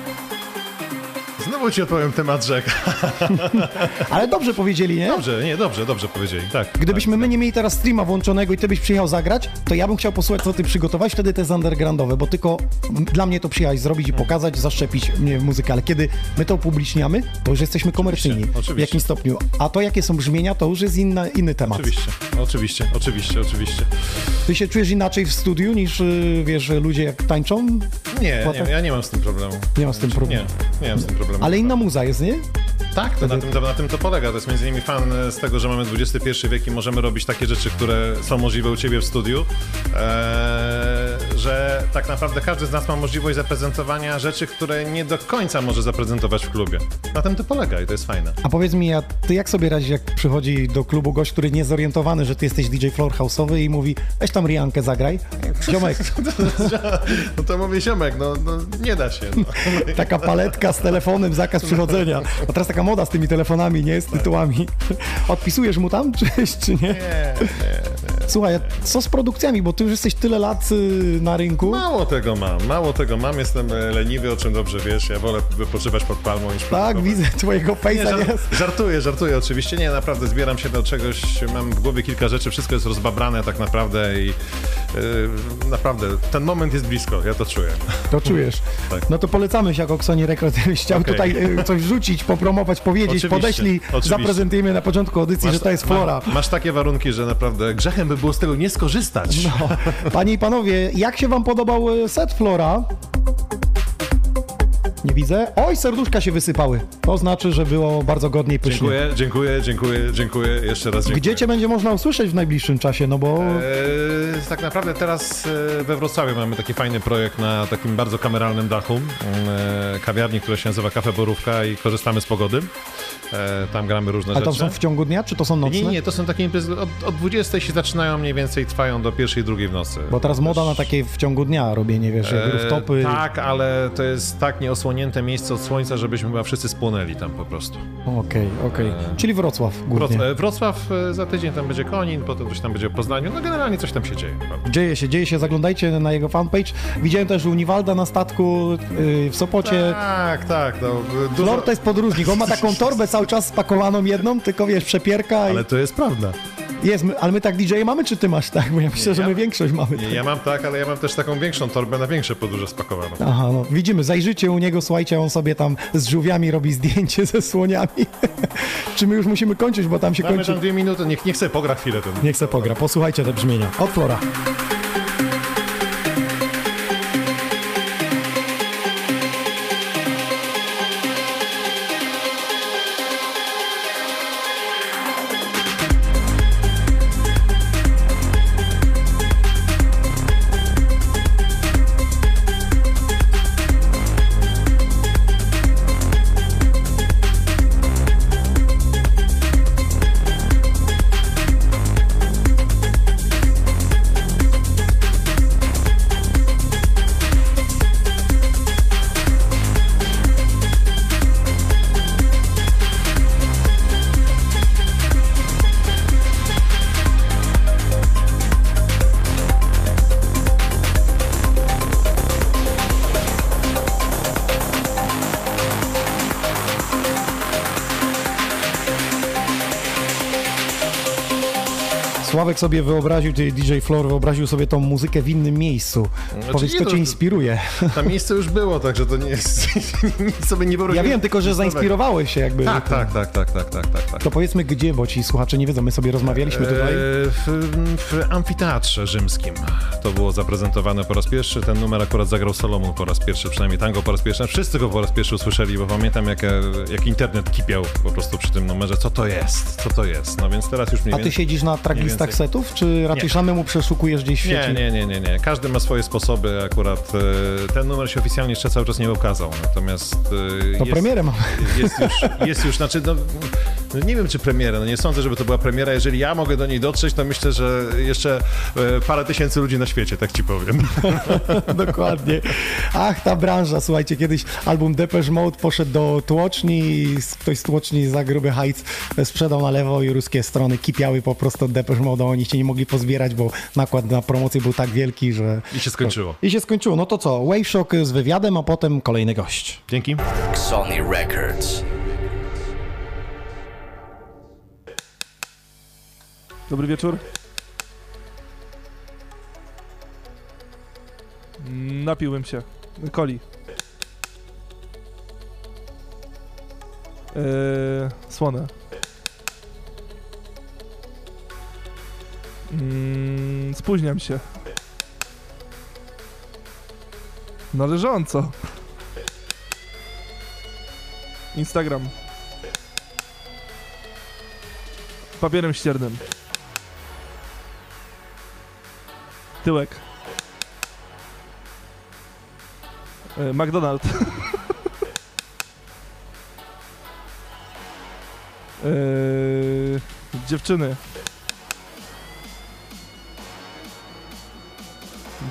Znowu ci odpowiem temat rzek. <laughs> Ale dobrze powiedzieli, nie? Dobrze, nie, dobrze, dobrze powiedzieli, tak. Gdybyśmy my nie mieli teraz streama włączonego i ty byś przyjechał zagrać, to ja bym chciał posłuchać, co ty przygotowałeś, wtedy to jest undergroundowe, bo tylko dla mnie to przyjechać zrobić i pokazać, zaszczepić nie, wiem, muzykę, ale kiedy my to upubliczniamy, to już jesteśmy komercyjni Oczywiście, w jakimś stopniu. A to, jakie są brzmienia, to już jest inna, inny temat. Oczywiście, oczywiście, oczywiście, oczywiście. Ty się czujesz inaczej w studiu niż, y, wiesz, ludzie jak tańczą? Nie, nie, ja nie mam z tym problemu. Nie mam z tym problemu. Nie, nie mam z tym problemu. Ale inna muza jest, nie? Tak, to na, tym, to na tym to polega. To jest między innymi fan z tego, że mamy XXI wiek i możemy robić takie rzeczy, które są możliwe u ciebie w studiu, eee, że tak naprawdę każdy z nas ma możliwość zaprezentowania rzeczy, które nie do końca może zaprezentować w klubie. Na tym to polega i to jest fajne. A powiedz mi, a ty jak sobie radzisz, jak przychodzi do klubu gość, który nie zorientowany, że ty jesteś DJ floor house'owy i mówi, weź tam Riankę zagraj. Ziomek, <laughs> No to mówię ziomek, no, no nie da się. No. <laughs> taka paletka z telefonem, zakaz przychodzenia. A teraz taka moda z tymi telefonami, nie? Z tytułami. Odpisujesz mu tam, czy, czy nie? Nie, nie, nie. Słuchaj, a co z produkcjami, bo ty już jesteś tyle lat y, na rynku. Mało tego mam, mało tego mam. Jestem e, leniwy, o czym dobrze wiesz. Ja wolę wypoczywać pod palmą niż Tak, produkować. widzę twojego Nie, żart, nie? żartuję, żartuję oczywiście. Nie, naprawdę zbieram się do czegoś, mam w głowie kilka rzeczy, wszystko jest rozbabrane tak naprawdę i yy, naprawdę ten moment jest blisko, ja to czuję. To czujesz. <laughs> Tak. No to polecamy się jako Xoni Rekord. <laughs> Chciał Okej. tutaj y, coś rzucić, popromować, powiedzieć, Oczywiście, podeślij, oczywiście. zaprezentujemy na początku audycji, że to jest Flora. ma- Masz takie warunki, że naprawdę grzechem by było z tego nie skorzystać. No. Panie i panowie, jak się wam podobał y, set Flora? Nie widzę. Oj, serduszka się wysypały. To znaczy, że było bardzo godnie i pysznie. Dziękuję, dziękuję, dziękuję, dziękuję. Jeszcze raz dziękuję. Gdzie cię będzie można usłyszeć w najbliższym czasie? No bo Eee, tak naprawdę teraz e, we Wrocławiu mamy taki fajny projekt na takim bardzo kameralnym dachu e, kawiarni, która się nazywa Kafe Borówka i korzystamy z pogody. E, tam gramy różne a rzeczy. tam są w ciągu dnia, czy to są nocne? Nie, nie, to są takie imprezy od, od 20 się zaczynają mniej więcej trwają do pierwszej, drugiej w nocy. Bo teraz moda na takie w ciągu dnia robienie, wiesz, Eee, rooftopy. tak, ale to jest tak nieosłonięte miejsce od słońca, żebyśmy chyba wszyscy spłonęli tam po prostu. Okej, okej. Czyli Wrocław głównie. Wroc- e, Wrocław e, za tydzień tam będzie Konin, potem coś tam będzie w Poznaniu. No generalnie coś tam się dzieje. Dzieje się, dzieje się, zaglądajcie na jego fanpage. Widziałem też u Niwalda na statku yy, w Sopocie. Tak, tak. No, dużo... Lord to jest podróżnik, on ma taką torbę cały czas spakowaną jedną, tylko wiesz, przepierka i... Ale to jest prawda. Jest, ale my tak DJ mamy, czy ty masz tak? Bo ja myślę, że my większość mamy. Nie, ja mam tak, ale ja mam też taką większą torbę na większe podróże spakowaną. Aha, no widzimy, zajrzycie u niego, słuchajcie, on sobie tam z żółwiami robi zdjęcie ze słoniami. <laughs> czy my już musimy kończyć, bo tam się Mamy kończy... tam dwie minuty, niech, niech sobie pogra chwilę ten. Niech se pogra, posłuchajcie te brzmienia. Od Flora. Sławek sobie wyobraził, ty DJ Flor wyobraził sobie tą muzykę w innym miejscu. Znaczy Powiedz, nie, co to- cię inspiruje. <laughs> Tam miejsce już było, także to nie jest... <laughs> nic sobie nie Ja wyobraziłem. wiem, tylko że zainspirowałeś się jakby. Tak, tak, tak, tak, tak, tak, tak. tak. To powiedzmy gdzie, bo ci słuchacze nie wiedzą, my sobie rozmawialiśmy tutaj. Eee, W, w amfiteatrze rzymskim to było zaprezentowane po raz pierwszy. Ten numer akurat zagrał Solomon po raz pierwszy, przynajmniej tango po raz pierwszy. Wszyscy go po raz pierwszy usłyszeli, bo pamiętam jak, jak internet kipiał po prostu przy tym numerze. Co to jest? Co to jest? No więc teraz już mniej A ty więcej... siedzisz na tracklistach. Setów, czy raczej Nie. samemu przeszukujesz gdzieś w sieci? Nie, nie, nie, nie, nie. Każdy ma swoje sposoby. Akurat e, ten numer się oficjalnie jeszcze cały czas nie ukazał. Natomiast. E, To premierę mamy. Jest już, jest już, znaczy, no, no nie wiem czy premierę. No nie sądzę, żeby to była premiera. Jeżeli ja mogę do niej dotrzeć, to myślę, że jeszcze e, parę tysięcy ludzi na świecie, tak ci powiem. <laughs> Dokładnie. Ach, ta branża, słuchajcie, kiedyś album Depeche Mode poszedł do tłoczni i ktoś z tłoczni za gruby hajc sprzedał na lewo i ruskie strony kipiały po prostu od Depeche Mode, a oni się nie mogli pozbierać, bo nakład na promocję był tak wielki, że... I się skończyło. I się skończyło. No to co, Wave Shock z wywiadem, a potem kolejny gość. Dzięki. Sony Records. Dobry wieczór. Napiłem się. Coli. Eee, słone. Mm, spóźniam się. Należąco. Instagram. Papierem ściernym. Tyłek. E, McDonald. Eee, <laughs> dziewczyny.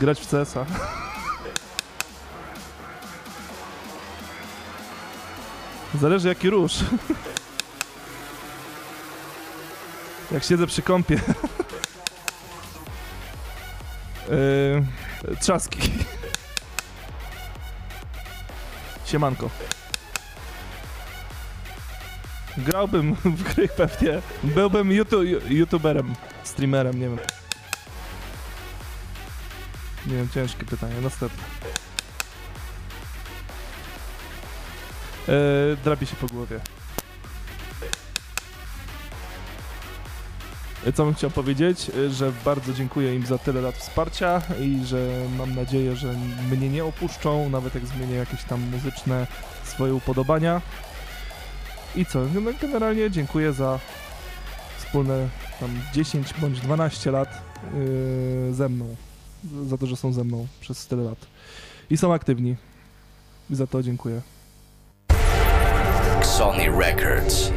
Grać w CS-a. <laughs> Zależy jaki róż. <laughs> Jak siedzę przy kąpie. Eee, trzaski. Siemanko. Grałbym w gry pewnie. Byłbym youtu youtuberem, streamerem, nie wiem. Nie wiem, ciężkie pytanie, następne. Drapie się po głowie. Co bym chciał powiedzieć, y, że bardzo dziękuję im za tyle lat wsparcia i że mam nadzieję, że mnie nie opuszczą, nawet jak zmienię jakieś tam muzyczne swoje upodobania. I co? No, generalnie dziękuję za wspólne tam 10 bądź 12 lat yy, ze mną. Za to, że są ze mną przez tyle lat. I są aktywni. I za to dziękuję. Sony Records.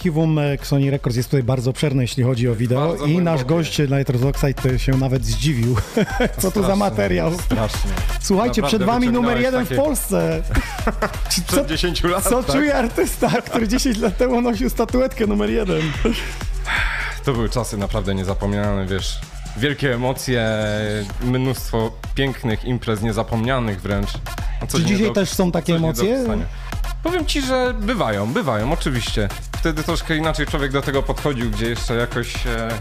Archiwum e, Sony Records jest tutaj bardzo obszerne, jeśli chodzi o wideo Bardzo i nasz gość Nitrous Oxide się nawet zdziwił. <laughs> Co to za materiał? Strasznie. Słuchajcie, przed Naprawdę wami numer jeden w takie- Polsce. <laughs> Przed 10 lat, Co tak? czuje artysta, który 10 lat temu nosił statuetkę numer jeden? <sighs> To były czasy naprawdę niezapomniane, wiesz. Wielkie emocje, mnóstwo pięknych imprez, niezapomnianych wręcz. Czy dzisiaj do- też są takie emocje? Powiem ci, że bywają, bywają, oczywiście. Wtedy troszkę inaczej człowiek do tego podchodził, gdzie jeszcze jakoś e,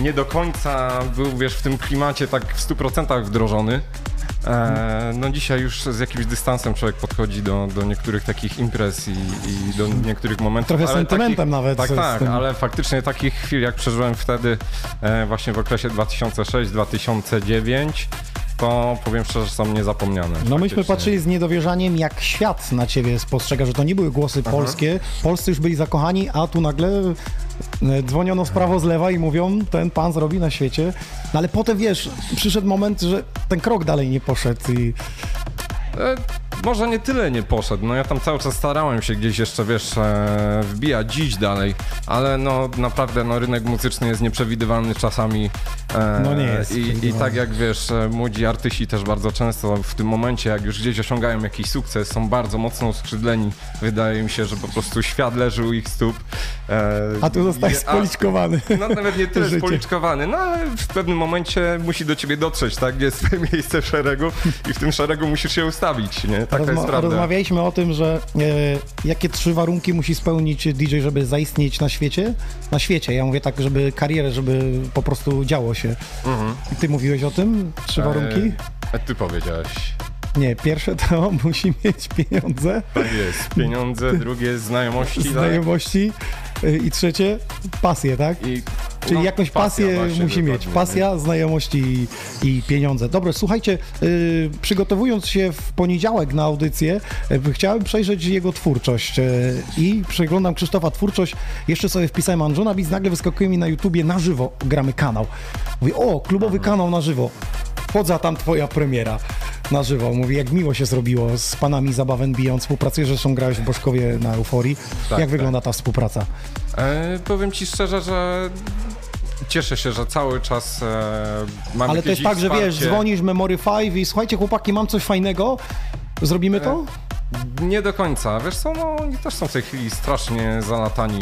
nie do końca był, wiesz, w tym klimacie tak w 100% wdrożony. E, no dzisiaj już z jakimś dystansem człowiek podchodzi do, do niektórych takich imprez i, i do niektórych momentów. Trochę ale sentymentem takich, nawet Tak, tak, ale faktycznie takich chwil jak przeżyłem wtedy e, właśnie w okresie 2006-2009 to powiem szczerze, są niezapomniane. No myśmy patrzyli z niedowierzaniem, jak świat na ciebie spostrzega, że to nie były głosy Aha. polskie. Polscy już byli zakochani, a tu nagle e, dzwoniono z prawo z lewa i mówią, ten pan zrobi na świecie. No ale potem wiesz, przyszedł moment, że ten krok dalej nie poszedł i E, może nie tyle nie poszedł, no ja tam cały czas starałem się gdzieś jeszcze, wiesz, e, wbijać dziś dalej, ale no naprawdę no, rynek muzyczny jest nieprzewidywalny czasami. E, No nie jest I, I tak jak wiesz, e, młodzi artyści też bardzo często w tym momencie, jak już gdzieś osiągają jakiś sukces, są bardzo mocno uskrzydleni. Wydaje mi się, że po prostu świat leży u ich stóp. E, A tu a- spoliczkowany. No nawet nie tyle <laughs> spoliczkowany, no ale w pewnym momencie musi do ciebie dotrzeć, tak? Jest twoje miejsce w szeregu i w tym szeregu musisz się ustawić, nie? Taka jest Rozma- prawda. rozmawialiśmy o tym, że e, jakie trzy warunki musi spełnić DJ, żeby zaistnieć na świecie? Na świecie, ja mówię tak, żeby karierę, żeby po prostu działo się. Mhm. I ty mówiłeś o tym? Trzy warunki? E, ty powiedziałeś. Nie, pierwsze to <laughs> musi mieć pieniądze, Tak jest. Pieniądze, drugie znajomości, tak? znajomości y, i trzecie pasję, tak? I, Czyli no, jakąś pasję musi mieć. dokładnie. Pasja, znajomości i, i pieniądze. Dobra, słuchajcie, y, przygotowując się w poniedziałek na audycję, y, chciałem przejrzeć jego twórczość y, i przeglądam Krzysztofa twórczość. Jeszcze sobie wpisałem Anżona Biz, nagle wyskakuje mi na YouTubie na żywo, gramy kanał. Mówię, o, klubowy kanał na żywo. Wchodzę, a tam twoja premiera na żywo. Mówi, jak miło się zrobiło z panami Zabawen Beyond. Współpracujesz, zresztą grałeś w Bożkowie na Euforii. Tak, jak tak. wygląda ta współpraca? E, powiem ci szczerze, że cieszę się, że cały czas e, mam Ale to jest tak, że wiesz, wsparcie. dzwonisz Memory 5 i słuchajcie chłopaki, mam coś fajnego, zrobimy to? Nie do końca. Wiesz co, no oni też są w tej chwili strasznie zalatani.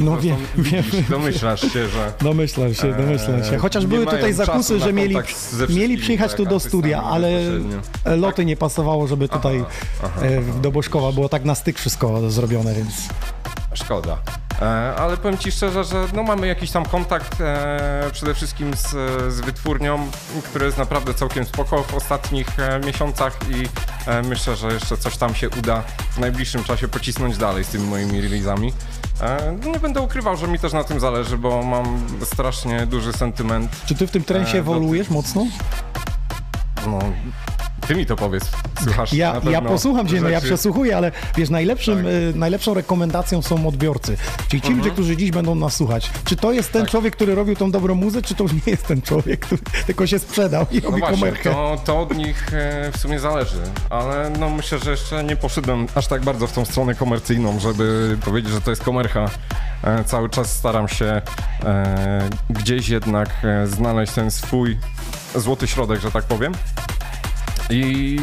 No wiem, wiem. Domyślasz się, że... Domyślam się, domyślam się. Chociaż były tutaj zakusy, że mieli, mieli przyjechać tak, tu do studia, ale loty nie pasowało, żeby tutaj aha, e, do Boszkowa było tak na styk wszystko zrobione, więc... Szkoda. E, ale powiem Ci szczerze, że no mamy jakiś tam kontakt e, przede wszystkim z, z wytwórnią, który jest naprawdę całkiem spoko w ostatnich e, miesiącach i myślę, że jeszcze coś tam się uda w najbliższym czasie pocisnąć dalej z tymi moimi releasami. No nie będę ukrywał, że mi też na tym zależy, bo mam strasznie duży sentyment. Czy ty w tym trensie ewoluujesz mocno? No, ty mi to powiedz. Słuchasz Ja, ja posłucham cię, no ja przesłuchuję, ale wiesz, najlepszym, Tak. y, najlepszą rekomendacją są odbiorcy. Czyli ci Mhm. ludzie, którzy dziś będą nas słuchać. Czy to jest ten człowiek, który robił tą dobrą muzę, czy to już nie jest ten człowiek, który tylko się sprzedał i No robi właśnie, komerkę? to, to od nich e, w sumie zależy, ale no myślę, że jeszcze nie poszedłem aż tak bardzo w tą stronę komercyjną, żeby powiedzieć, że to jest komercha. E, cały czas staram się gdzieś jednak znaleźć ten swój złoty środek, że tak powiem. I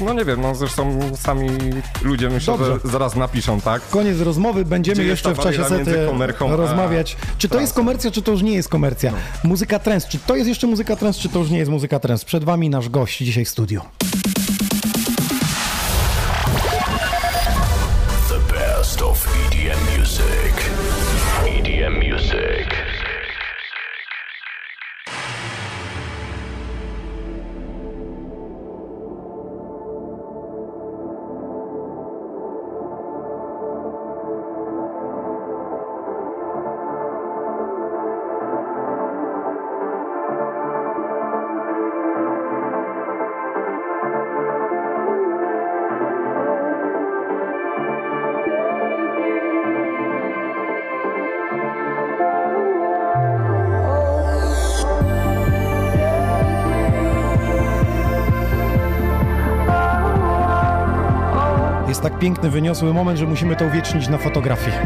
no nie wiem, no zresztą sami ludzie myślę, Dobrze. że zaraz napiszą, tak? Koniec rozmowy, będziemy Gdzie jeszcze w czasie sety komerką rozmawiać. Czy to jest komercja, czy to już nie jest komercja? No. Muzyka trance, czy to jest jeszcze muzyka trance, czy to już nie jest muzyka trance? Przed wami nasz gość dzisiaj w studiu. Tak piękny, wyniosły moment, że musimy to uwiecznić na fotografii.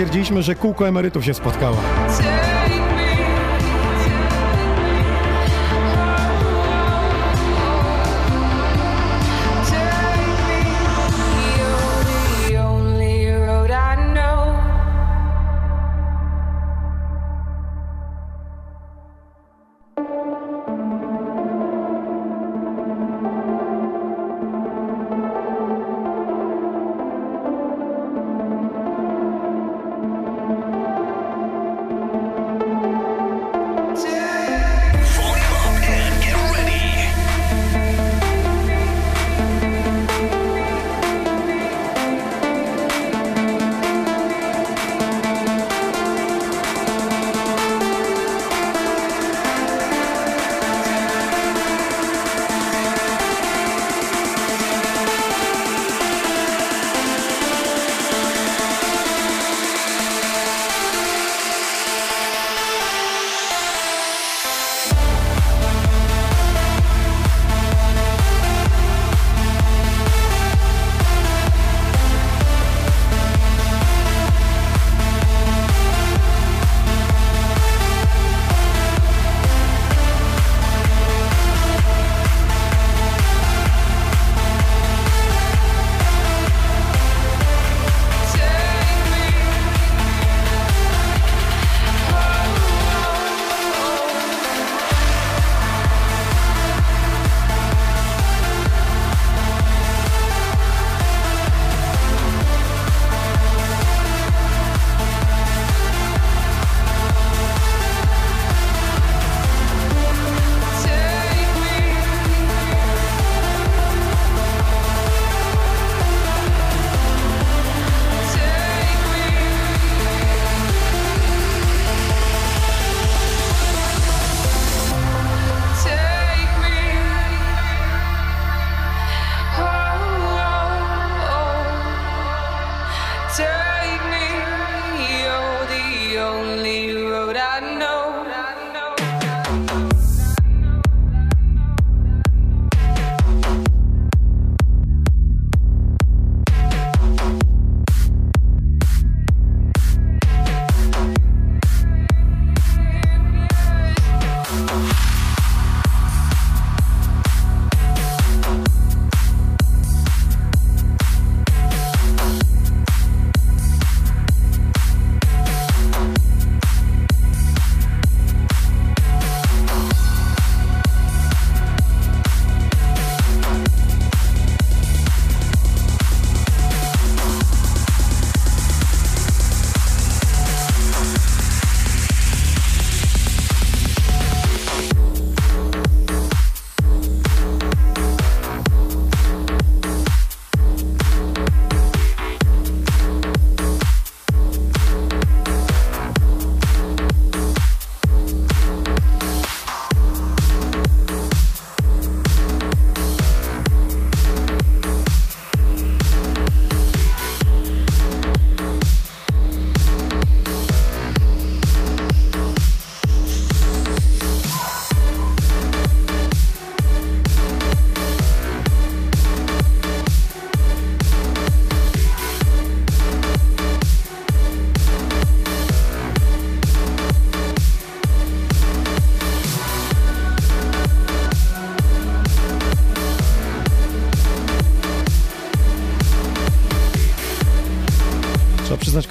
Stwierdziliśmy, że kółko emerytów się spotkało.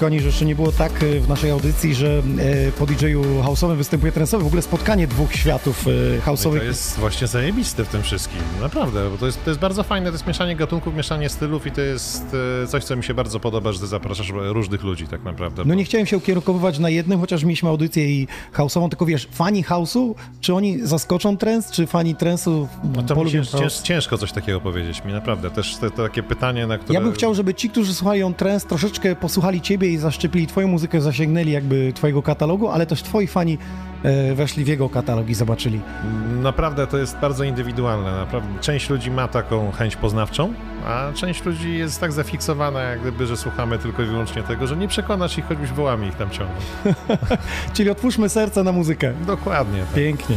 Kochani, że jeszcze nie było tak e, w naszej audycji, że e, po DJ-u house'owym występuje trensowy. W ogóle spotkanie dwóch światów e, No house'owych. to jest właśnie zajebiste w tym wszystkim, naprawdę, bo to jest, to jest bardzo fajne, to jest mieszanie gatunków, mieszanie stylów i to jest coś, co mi się bardzo podoba, że ty zapraszasz różnych ludzi tak naprawdę. No nie chciałem się ukierunkowywać na jednym, chociaż mieliśmy audycję i house'ową, tylko wiesz, fani house'u, czy oni zaskoczą trends, czy fani trensu No to mi cięż, cięż, ciężko coś takiego powiedzieć mi, naprawdę. Też te, te takie pytanie, na które... Ja bym chciał, żeby ci, którzy słuchają trends, troszeczkę posłuchali ciebie i zaszczepili twoją muzykę, zasięgnęli jakby twojego katalogu, ale też twoi fani e, weszli w jego katalog i zobaczyli. Naprawdę to jest bardzo indywidualne. Naprawdę. Część ludzi ma taką chęć poznawczą, a część ludzi jest tak zafiksowana, jak gdyby, że słuchamy tylko i wyłącznie tego, że nie przekonasz ich, choćbyś wołami ich tam ciągnął. <laughs> Czyli otwórzmy serce na muzykę. Dokładnie. Tak. Pięknie.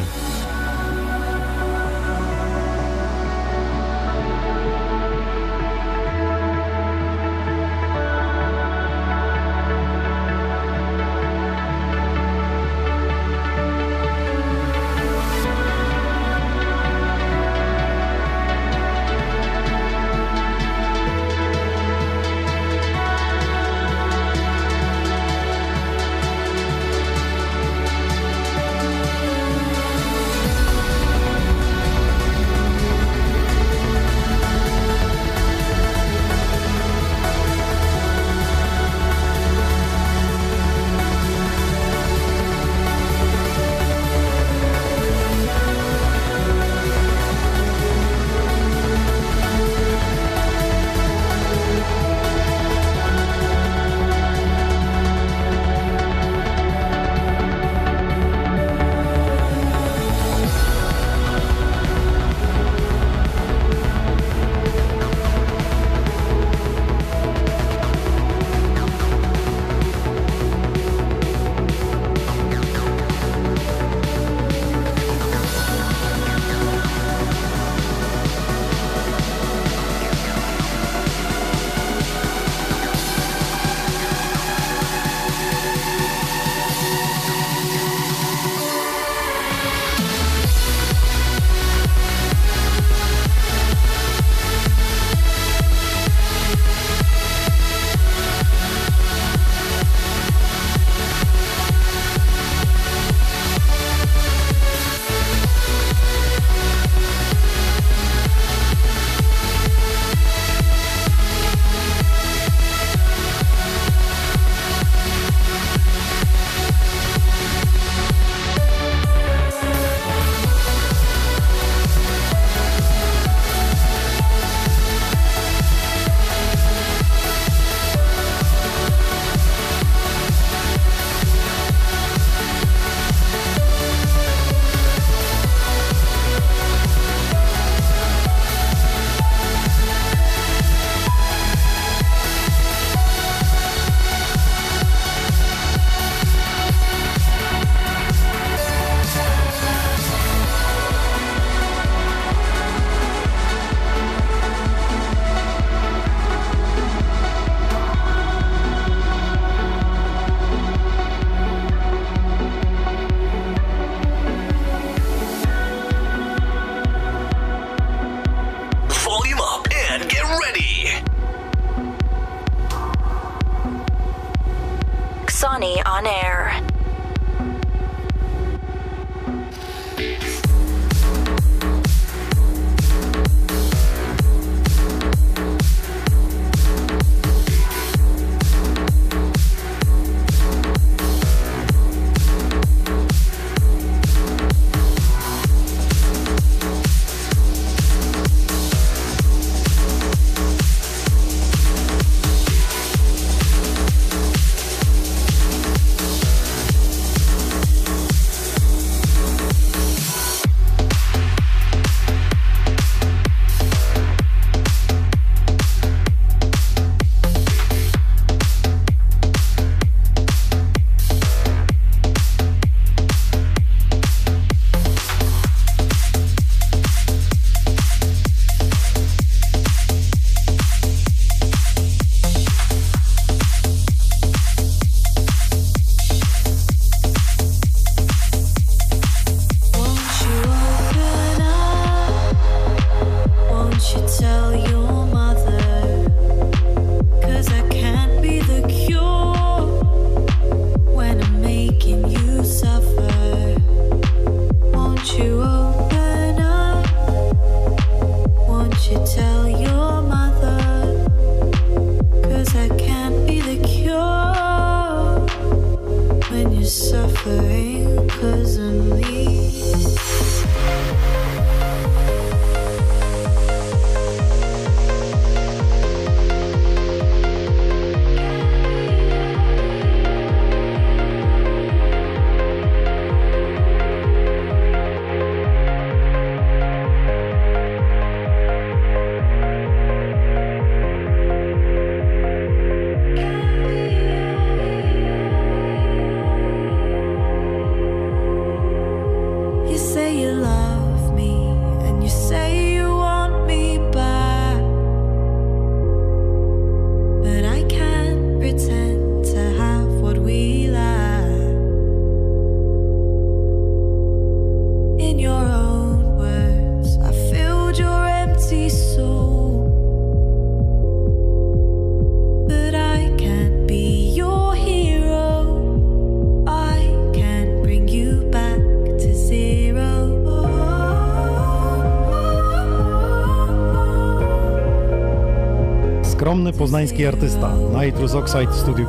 Poznański artysta. Nitrous Oxide w studiu.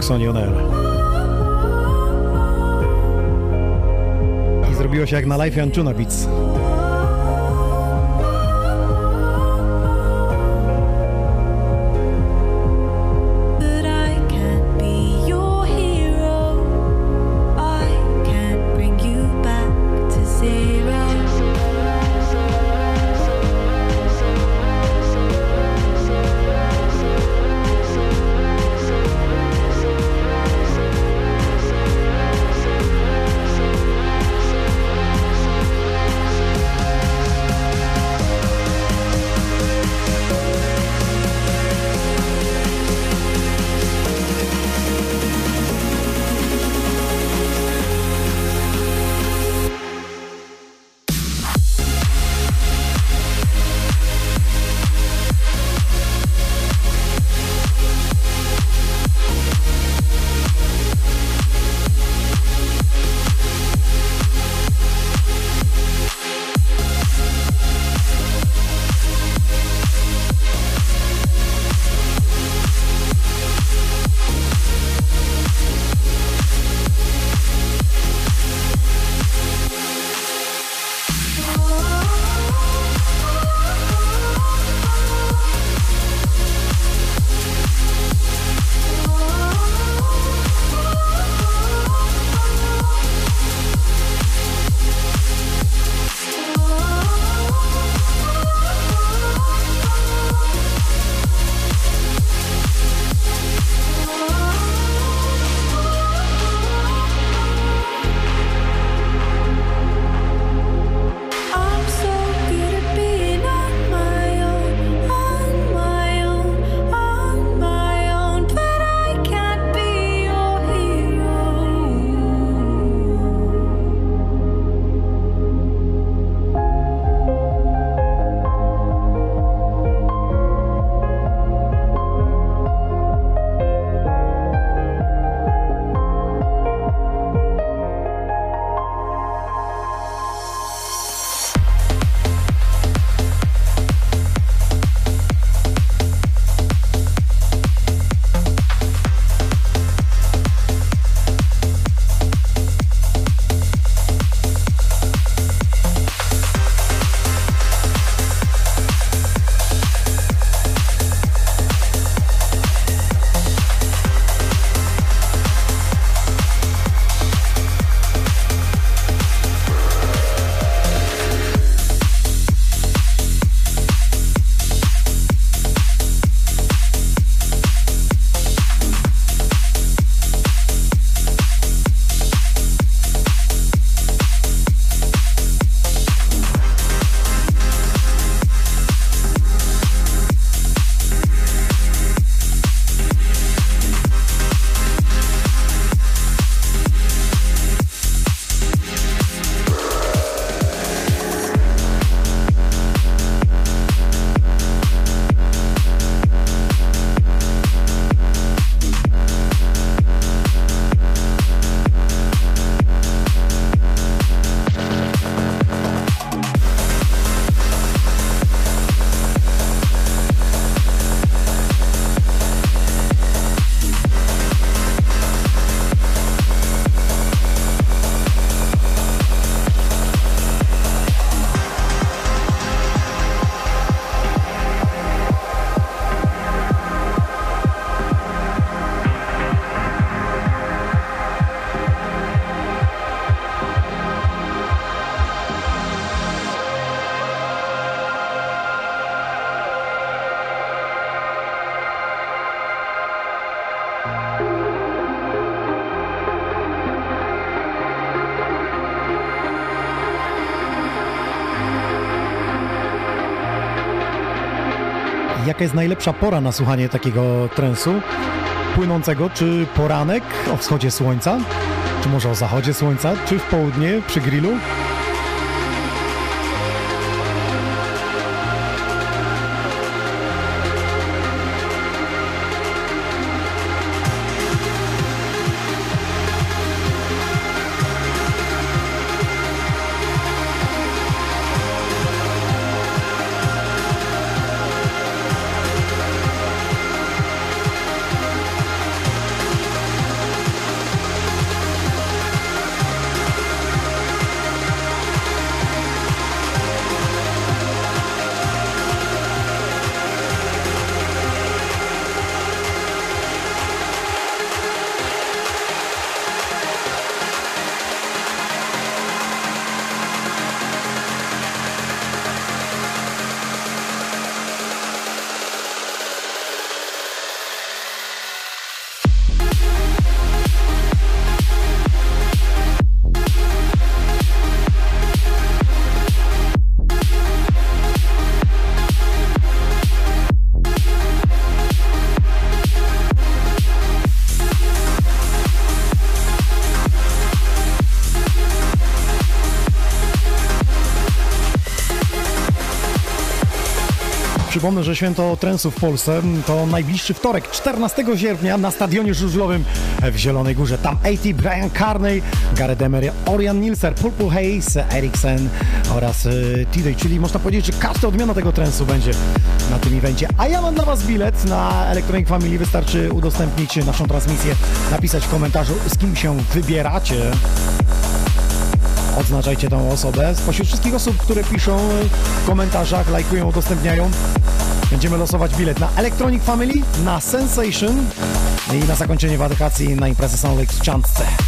I zrobiło się jak na live Anchuna Beats. Jaka jest najlepsza pora na słuchanie takiego trensu? Płynącego, czy poranek o wschodzie słońca? Czy może o zachodzie słońca? Czy w południe przy grillu? Przypomnę, że święto trensu w Polsce to najbliższy wtorek, 14 sierpnia na stadionie żużlowym w Zielonej Górze. Tam A.T. Brian Carney, Gareth Emery, Orion Nilser, Purple Hayes, Eriksen oraz T-Day, czyli można powiedzieć, że każda odmiana tego trensu będzie na tym evencie. A ja mam dla Was bilet na Electronic Family. Wystarczy udostępnić naszą transmisję, napisać w komentarzu, z kim się wybieracie. Odznaczajcie tą osobę. Spośród wszystkich osób, które piszą w komentarzach, lajkują, udostępniają, będziemy losować bilet na Electronic Family, na Sensation i na zakończenie wakacji na imprezę Sound Lake w Czantce.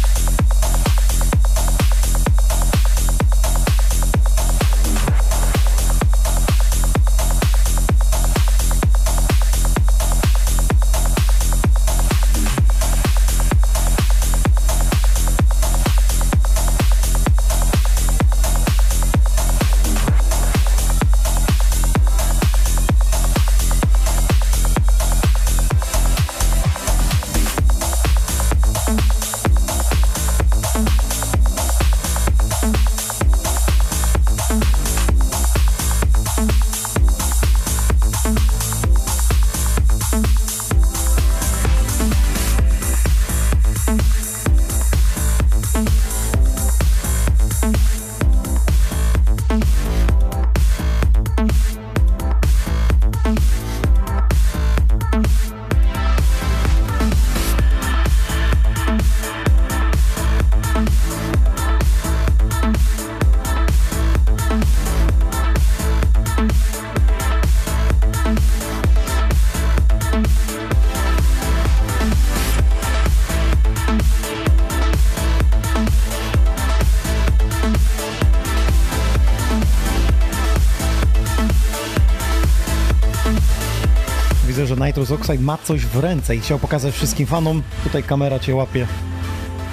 Nitrous Oxide ma coś w ręce i chciał pokazać wszystkim fanom. Tutaj kamera cię łapie.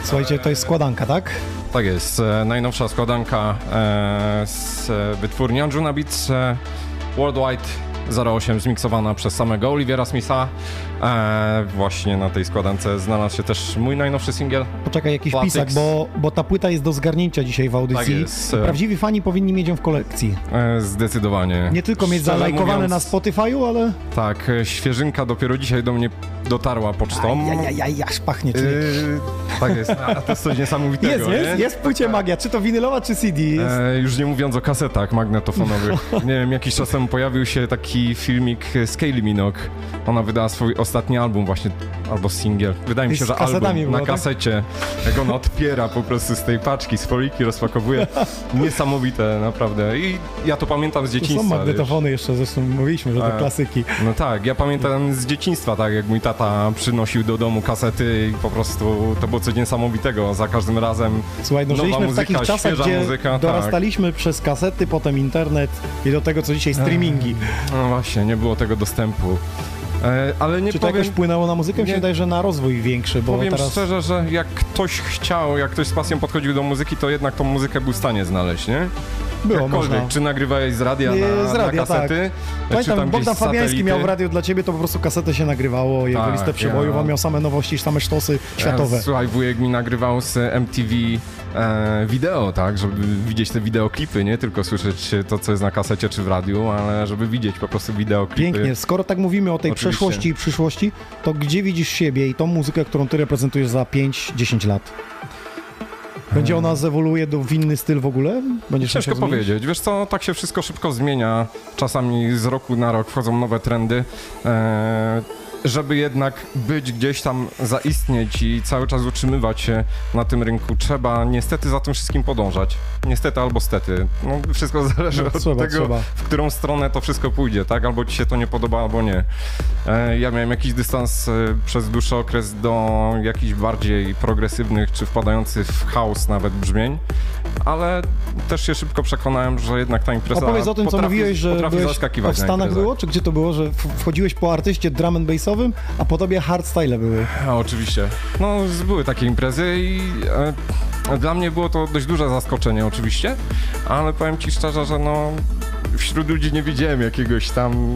Słuchajcie, to jest składanka, tak? Tak jest, e, najnowsza składanka e, z wytwórni Anjuna Beats Worldwide 08 zmiksowana przez samego Olivera Smitha. E, właśnie na tej składance znalazł się też mój najnowszy singiel. Poczekaj, jakiś Platyx. pisak, bo, bo ta płyta jest do zgarnięcia dzisiaj w audycji. Tak jest. Prawdziwi fani powinni mieć ją w kolekcji. E, zdecydowanie. Nie tylko mieć Szczerze zalajkowane mówiąc, na Spotify'u, ale... Tak, e, świeżynka dopiero dzisiaj do mnie dotarła pocztą. Ajajaj, aż pachnie. Czyli... Yy, tak jest, a to jest coś niesamowitego, Jest, jest, nie? jest w płycie magia. Czy to winylowa, czy CD? Jest. E, już nie mówiąc o kasetach magnetofonowych. <laughs> nie wiem, jakiś czas temu pojawił się taki filmik z Minogue. Ona wydała swój ostatni album właśnie, albo singiel. Wydaje mi się, że album było, na tak? kasecie. Jak ona odpiera po prostu z tej paczki, z foliki rozpakowuje. <laughs> Niesamowite, naprawdę. I ja to pamiętam z To są dzieciństwa. magnetofony jeszcze, zresztą mówiliśmy, że to E, klasyki. No tak, ja pamiętam z dzieciństwa, tak jak mój tata przynosił do domu kasety i po prostu to było coś niesamowitego. Za każdym razem Słuchaj, no nowa żyliśmy w muzyka, takich czasach, gdzie muzyka, tak. dorastaliśmy przez kasety, potem internet i do tego, co dzisiaj streamingi. No właśnie, nie było tego dostępu. E, ale nie Czy to powiem, jakoś wpłynęło na muzykę? Mi się Nie. wydaje, że na rozwój większy, bo powiem teraz... szczerze, że jak ktoś chciał, jak ktoś z pasją podchodził do muzyki, to jednak tą muzykę był w stanie znaleźć, nie? Było można. Czy nagrywałeś z radia na, z radia, na kasety? tak. Pamiętam, tam Bogdan Fabiański miał w radio dla ciebie, to po prostu kasetę się nagrywało, jego Tak, listę przebojów, ja- on miał same nowości, same sztosy światowe. E, Słuchaj, wujek mi nagrywał z MTV e, wideo, tak, żeby widzieć te wideoklipy, nie tylko słyszeć to, co jest na kasecie czy w radiu, ale żeby widzieć po prostu wideoklipy. Pięknie. Skoro tak mówimy o tej Oczywiście. przeszłości i przyszłości, to gdzie widzisz siebie i tą muzykę, którą ty reprezentujesz za 5-10 lat? Będzie ona zewoluuje do w inny styl w ogóle? Będziesz Ciężko powiedzieć. Wiesz co, tak się wszystko szybko zmienia. Czasami z roku na rok wchodzą nowe trendy. E, żeby jednak być gdzieś tam, zaistnieć i cały czas utrzymywać się na tym rynku, trzeba niestety za tym wszystkim podążać. Niestety albo stety. No, wszystko <laughs> zależy No, od trzeba, tego, trzeba. w którą stronę to wszystko pójdzie, tak? Albo ci się to nie podoba, albo nie. E, ja miałem jakiś dystans e, przez dłuższy okres do jakichś bardziej progresywnych, czy wpadających w chaos nawet brzmień, ale też się szybko przekonałem, że jednak ta impreza Opowiedz o tym, co potrafi, mówiłeś, że w na Stanach było, czy gdzie to było, że wchodziłeś po artyście drum and bassowym, a po tobie hardstyle były? A, oczywiście. No, były takie imprezy i e, dla mnie było to dość duże zaskoczenie oczywiście, ale powiem ci szczerze, że no wśród ludzi nie widziałem jakiegoś tam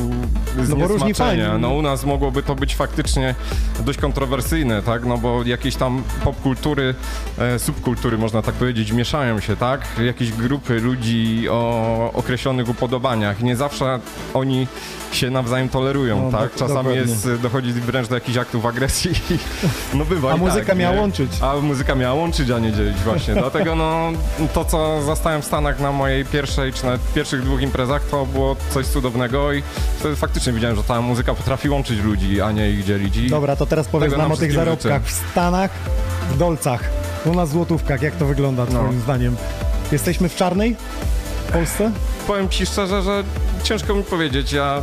No zniesmaczenia. fani. No u nas mogłoby to być faktycznie dość kontrowersyjne, tak? No bo jakieś tam popkultury, e, subkultury można tak powiedzieć, mieszają się, tak? Jakieś grupy ludzi o określonych upodobaniach. Nie zawsze oni się nawzajem tolerują, No, tak? Czasami dokładnie. jest, dochodzi wręcz do jakichś aktów agresji. <laughs> No bywa A i muzyka tak, miała nie? łączyć. A muzyka miała łączyć, a nie dzielić właśnie. Dlatego no, to co zastałem w Stanach na mojej pierwszej, czy nawet pierwszych dwóch imprezach, to było coś cudownego i wtedy faktycznie widziałem, że ta muzyka potrafi łączyć ludzi, a nie ich dzielić. I Dobra, to teraz powiedz nam nam o tych zarobkach w Stanach, w dolcach, u nas złotówkach. Jak to wygląda No. twoim zdaniem? Jesteśmy w czarnej w Polsce? Powiem ci szczerze, że ciężko mi powiedzieć, ja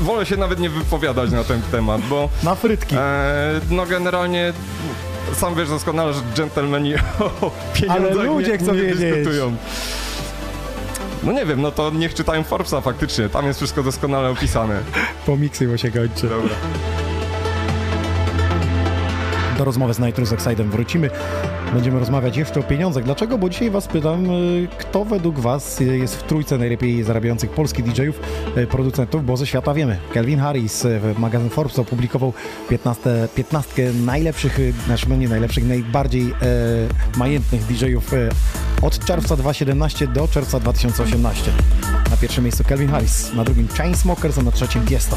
wolę się nawet nie wypowiadać na ten temat, bo... Na frytki. E, no generalnie sam wiesz doskonale, że dżentelmeni <laughs> o pieniądzach Ale ludzie nie, chcą nie wiedzieć. dyskutują. No nie wiem, no to niech czytają Forbesa faktycznie, tam jest wszystko doskonale opisane. Pomiksy, bo się kończy. Dobra. Do rozmowy z Nitrous Oxidem wrócimy. Będziemy rozmawiać jeszcze o pieniądzach. Dlaczego? Bo dzisiaj Was pytam, y, kto według Was jest w trójce najlepiej zarabiających polskich DJ-ów, y, producentów, bo ze świata wiemy. Kelvin Harris, y, magazyn Forbes opublikował 15, 15 najlepszych, znaczy no nie najlepszych, najbardziej e, majętnych DJ-ów e, od czerwca 2017 do czerwca 2018. Na pierwszym miejscu Kelvin Harris, na drugim Chainsmokers, a na trzecim Tiesto.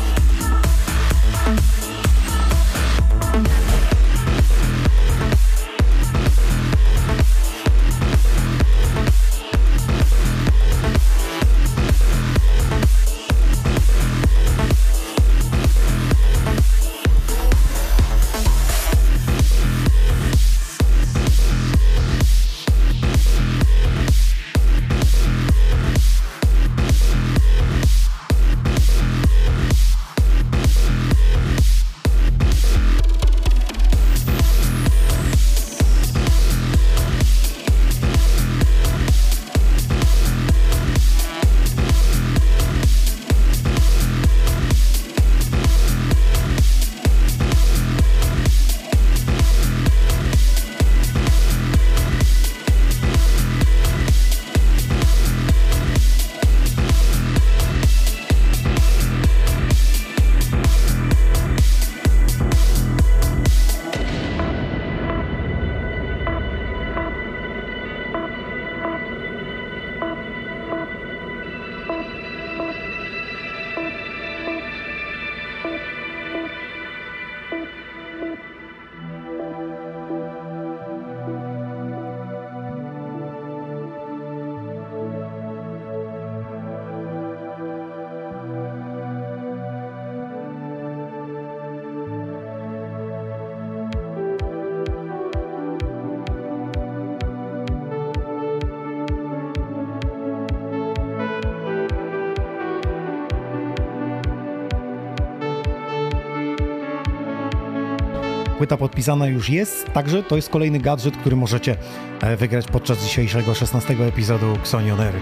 Płyta podpisana już jest, także to jest kolejny gadżet, który możecie e, wygrać podczas dzisiejszego 16 epizodu Xonionery.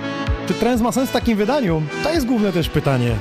Czy trans ma sens w takim wydaniu? To jest główne też pytanie.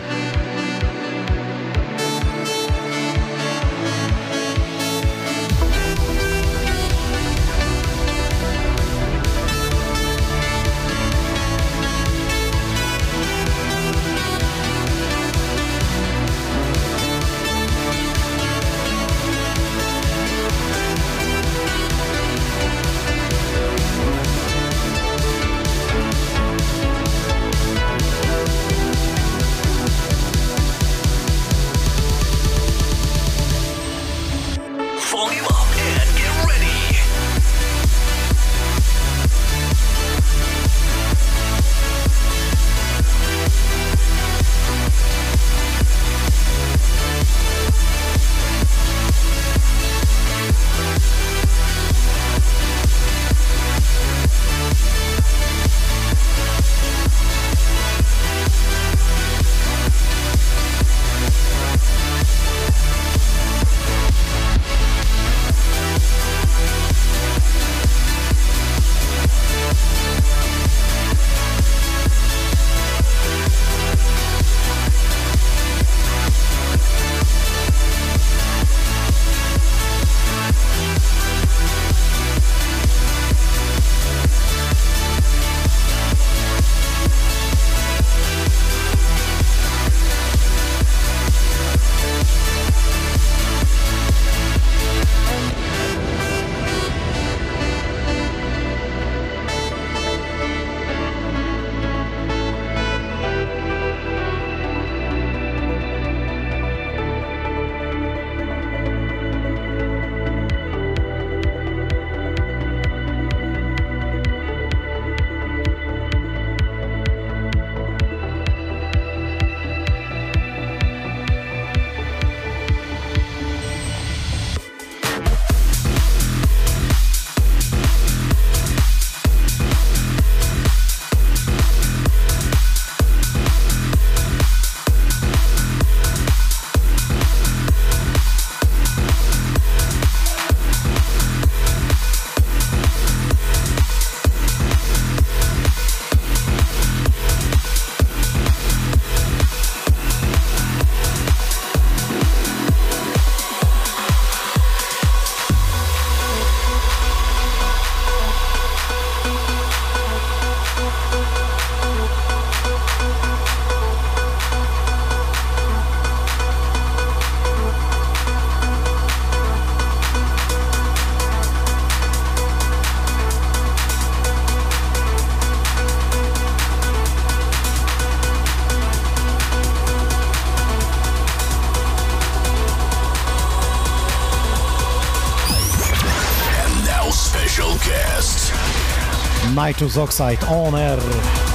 Nitrous on air.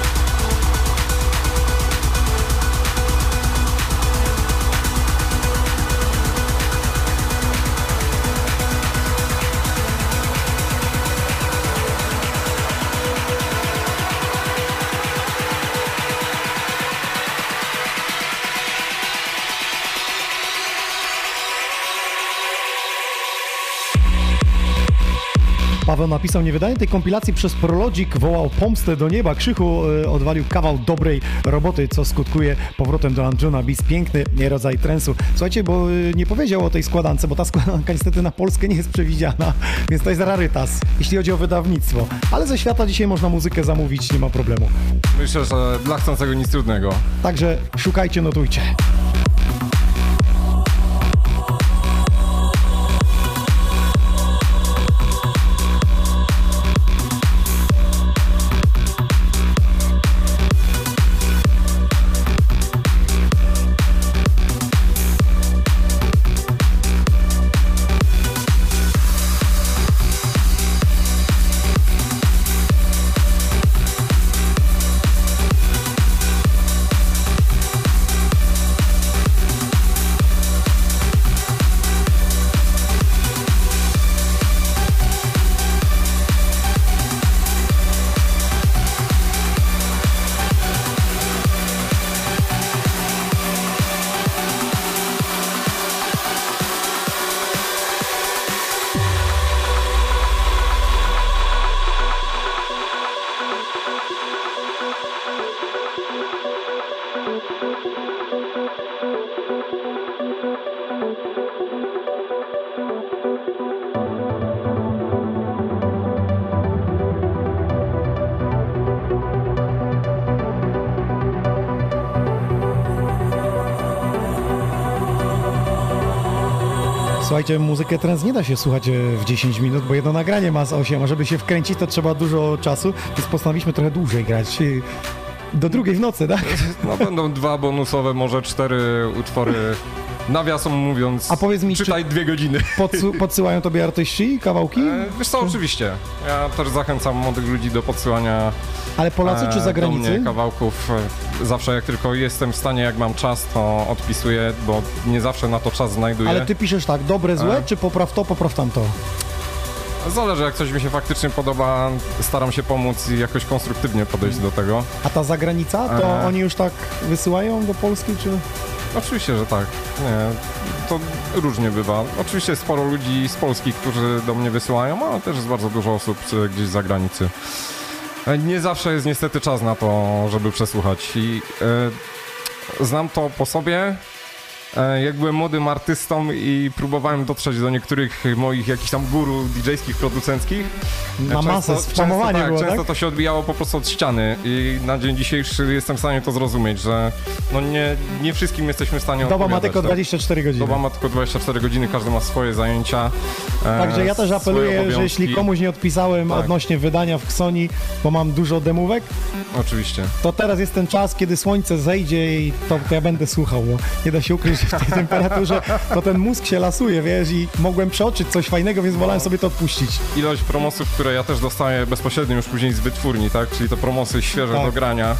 Paweł napisał, nie wydanie tej kompilacji przez Prologic wołał pomstę do nieba. Krzychu e, odwalił kawał dobrej roboty, co skutkuje powrotem do Anjuna Bis. Piękny rodzaj trensu. Słuchajcie, bo e, nie powiedział o tej składance, bo ta składanka niestety na Polskę nie jest przewidziana, <laughs> więc to jest rarytas, jeśli chodzi o wydawnictwo. Ale ze świata dzisiaj można muzykę zamówić, nie ma problemu. Myślę, że dla chcącego nic trudnego. Także szukajcie, notujcie. Słuchajcie, muzykę trans nie da się słuchać e, w 10 minut, bo jedno nagranie ma z 8, a żeby się wkręcić, to trzeba dużo czasu, więc postanowiliśmy trochę dłużej grać. e, Do drugiej w nocy, tak? <laughs> No będą dwa bonusowe, może cztery utwory. Nawiasem mówiąc, A powiedz mi, czytaj dwie godziny. Podsu- <laughs> podsyłają tobie artyści kawałki? E, Wiesz co, oczywiście. Ja też zachęcam młodych ludzi do podsyłania Ale Polacy czy e, zagranicy? Do mnie kawałków. E, Zawsze jak tylko jestem w stanie, jak mam czas, to odpisuję, bo nie zawsze na to czas znajduję. Ale ty piszesz tak, dobre, złe, E. czy popraw to, popraw tamto? Zależy, jak coś mi się faktycznie podoba, staram się pomóc i jakoś konstruktywnie podejść do tego. A ta zagranica, to E. oni już tak wysyłają do Polski, czy... Oczywiście, że tak. Nie, to różnie bywa. Oczywiście sporo ludzi z Polski, którzy do mnie wysyłają, ale też jest bardzo dużo osób gdzieś z zagranicy. E, Nie zawsze jest niestety czas na to, żeby przesłuchać i e, znam to po sobie. E, jak byłem młodym artystą i próbowałem dotrzeć do niektórych moich jakichś tam guru DJ-skich, producenckich. e, Na masę, często, spamowanie tak, było, często tak? to się odbijało po prostu od ściany i na dzień dzisiejszy jestem w stanie to zrozumieć, że no nie, nie wszystkim jesteśmy w stanie Doba ma tylko tak? 24 godziny. Doba ma tylko 24 godziny, każdy ma swoje zajęcia. e, Także ja też apeluję, że jeśli komuś nie odpisałem Tak. odnośnie wydania w Xoni, bo mam dużo demówek, Oczywiście. to teraz jest ten czas, kiedy słońce zejdzie i to, to ja będę słuchał, bo nie da się ukryć, że w tej temperaturze to ten mózg się lasuje, wiesz, i mogłem przeoczyć coś fajnego, więc wolałem sobie to odpuścić. Ilość promosów, które ja też dostaję bezpośrednio już później z wytwórni, tak? Czyli to promosy świeże Tak. do grania.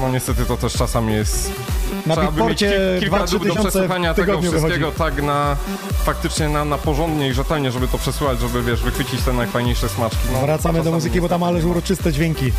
No niestety to też czasami jest... Na Trzeba by mieć kil- kilka 2-3 dób do przesłuchania tego wszystkiego wychodzi. tak na... Faktycznie na, na porządnie i rzetelnie, żeby to przesłuchać, żeby wiesz, wychwycić te najfajniejsze smaczki. No, Wracamy do muzyki, bo tam ależ uroczyste dźwięki.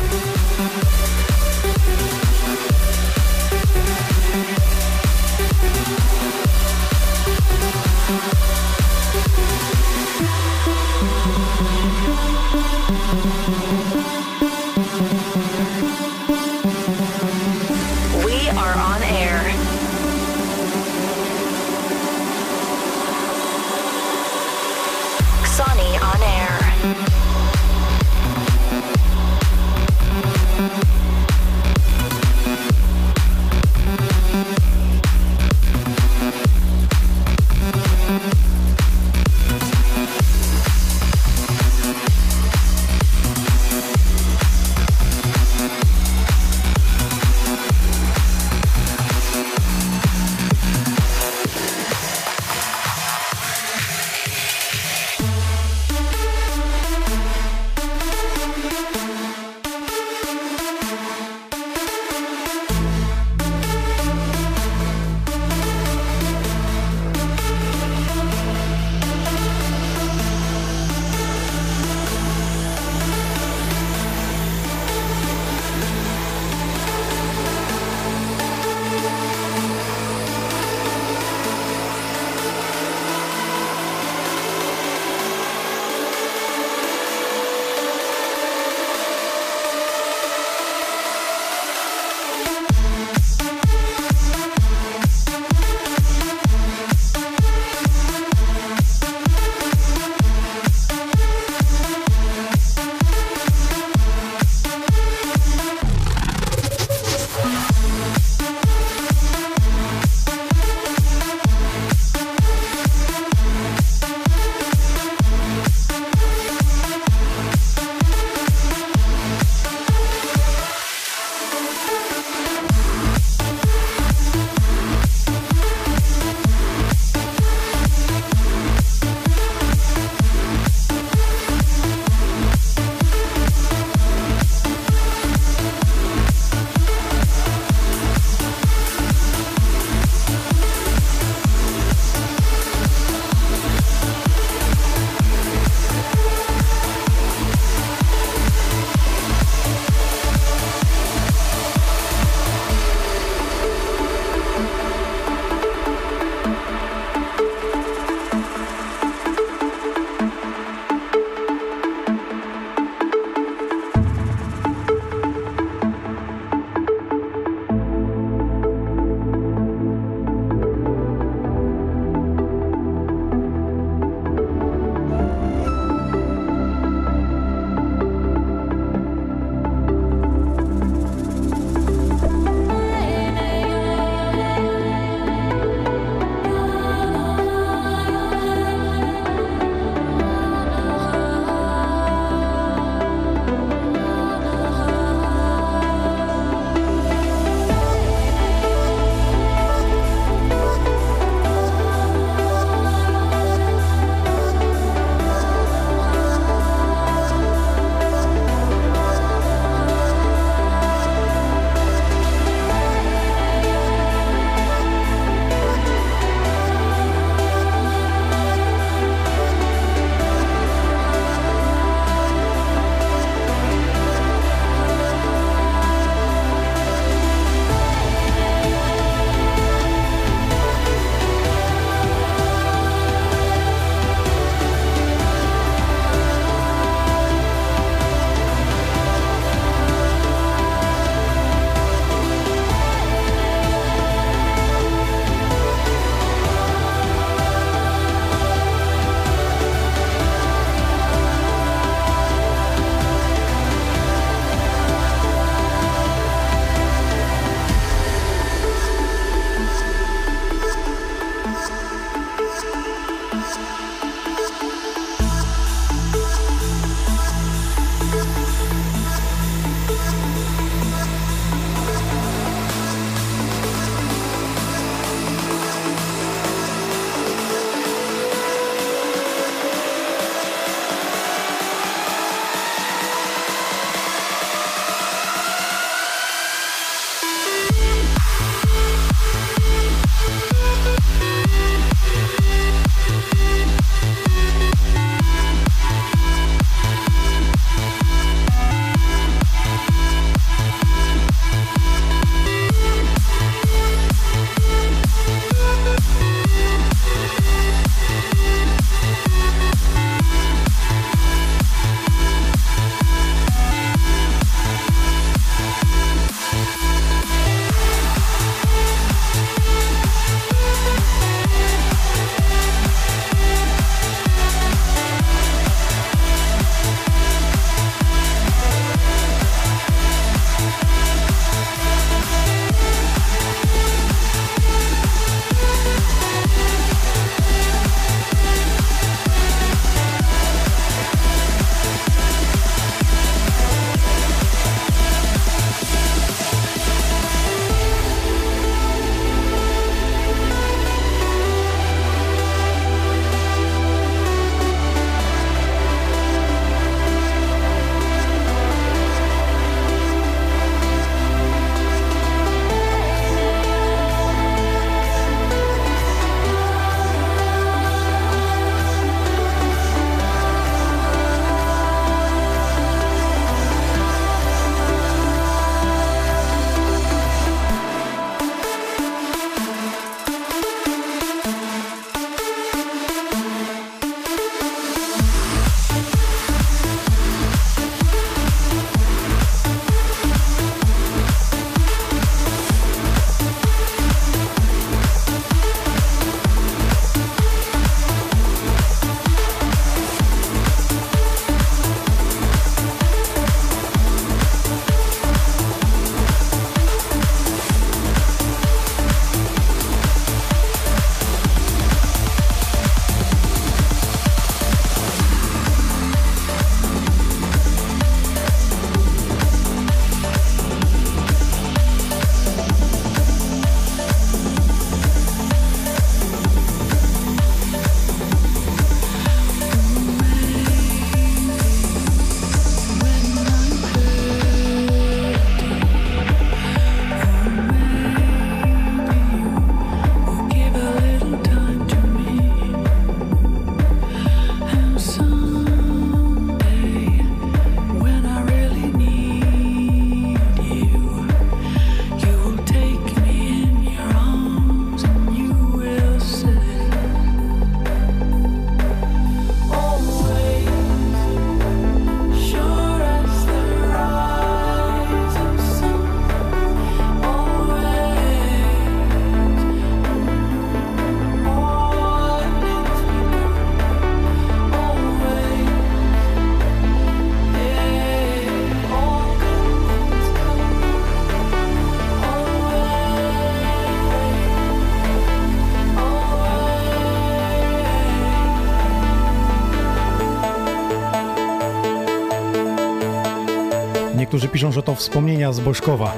Piszą, że to wspomnienia z Bożkowa.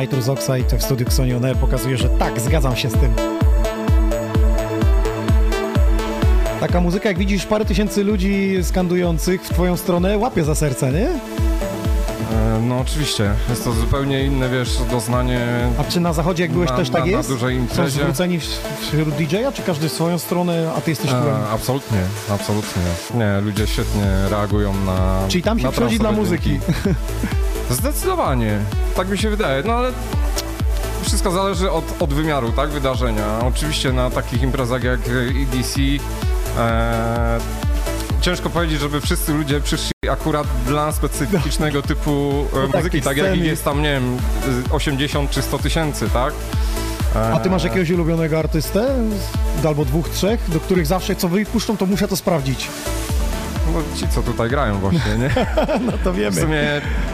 Nitrous Oxide w studiu Xoni On Air pokazuje, że tak, zgadzam się z tym. Taka muzyka, jak widzisz, parę tysięcy ludzi skandujących w twoją stronę łapie za serce, nie? No oczywiście, jest to zupełnie inne, wiesz, doznanie. A czy na zachodzie, jak byłeś, na, też tak na, jest? Na dużej Są imprezie. zwróceni w- wśród DJ-a, czy każdy w swoją stronę, a ty jesteś? E, absolutnie, absolutnie. Nie, ludzie świetnie reagują na. Czyli tam się przychodzi dla muzyki. <laughs> Zdecydowanie, tak mi się wydaje. No ale wszystko zależy od, od wymiaru, tak, wydarzenia. Oczywiście na takich imprezach jak EDC e, ciężko powiedzieć, żeby wszyscy ludzie przyszli akurat dla specyficznego typu e, No tak, muzyki, tak jak jest tam, nie wiem, 80 czy 100 tysięcy, tak? E, A ty masz jakiegoś ulubionego artystę? Albo dwóch, trzech, do których zawsze co wypuszczą, to muszę to sprawdzić. No ci, co tutaj grają właśnie, nie? <laughs> No to wiemy. W sumie,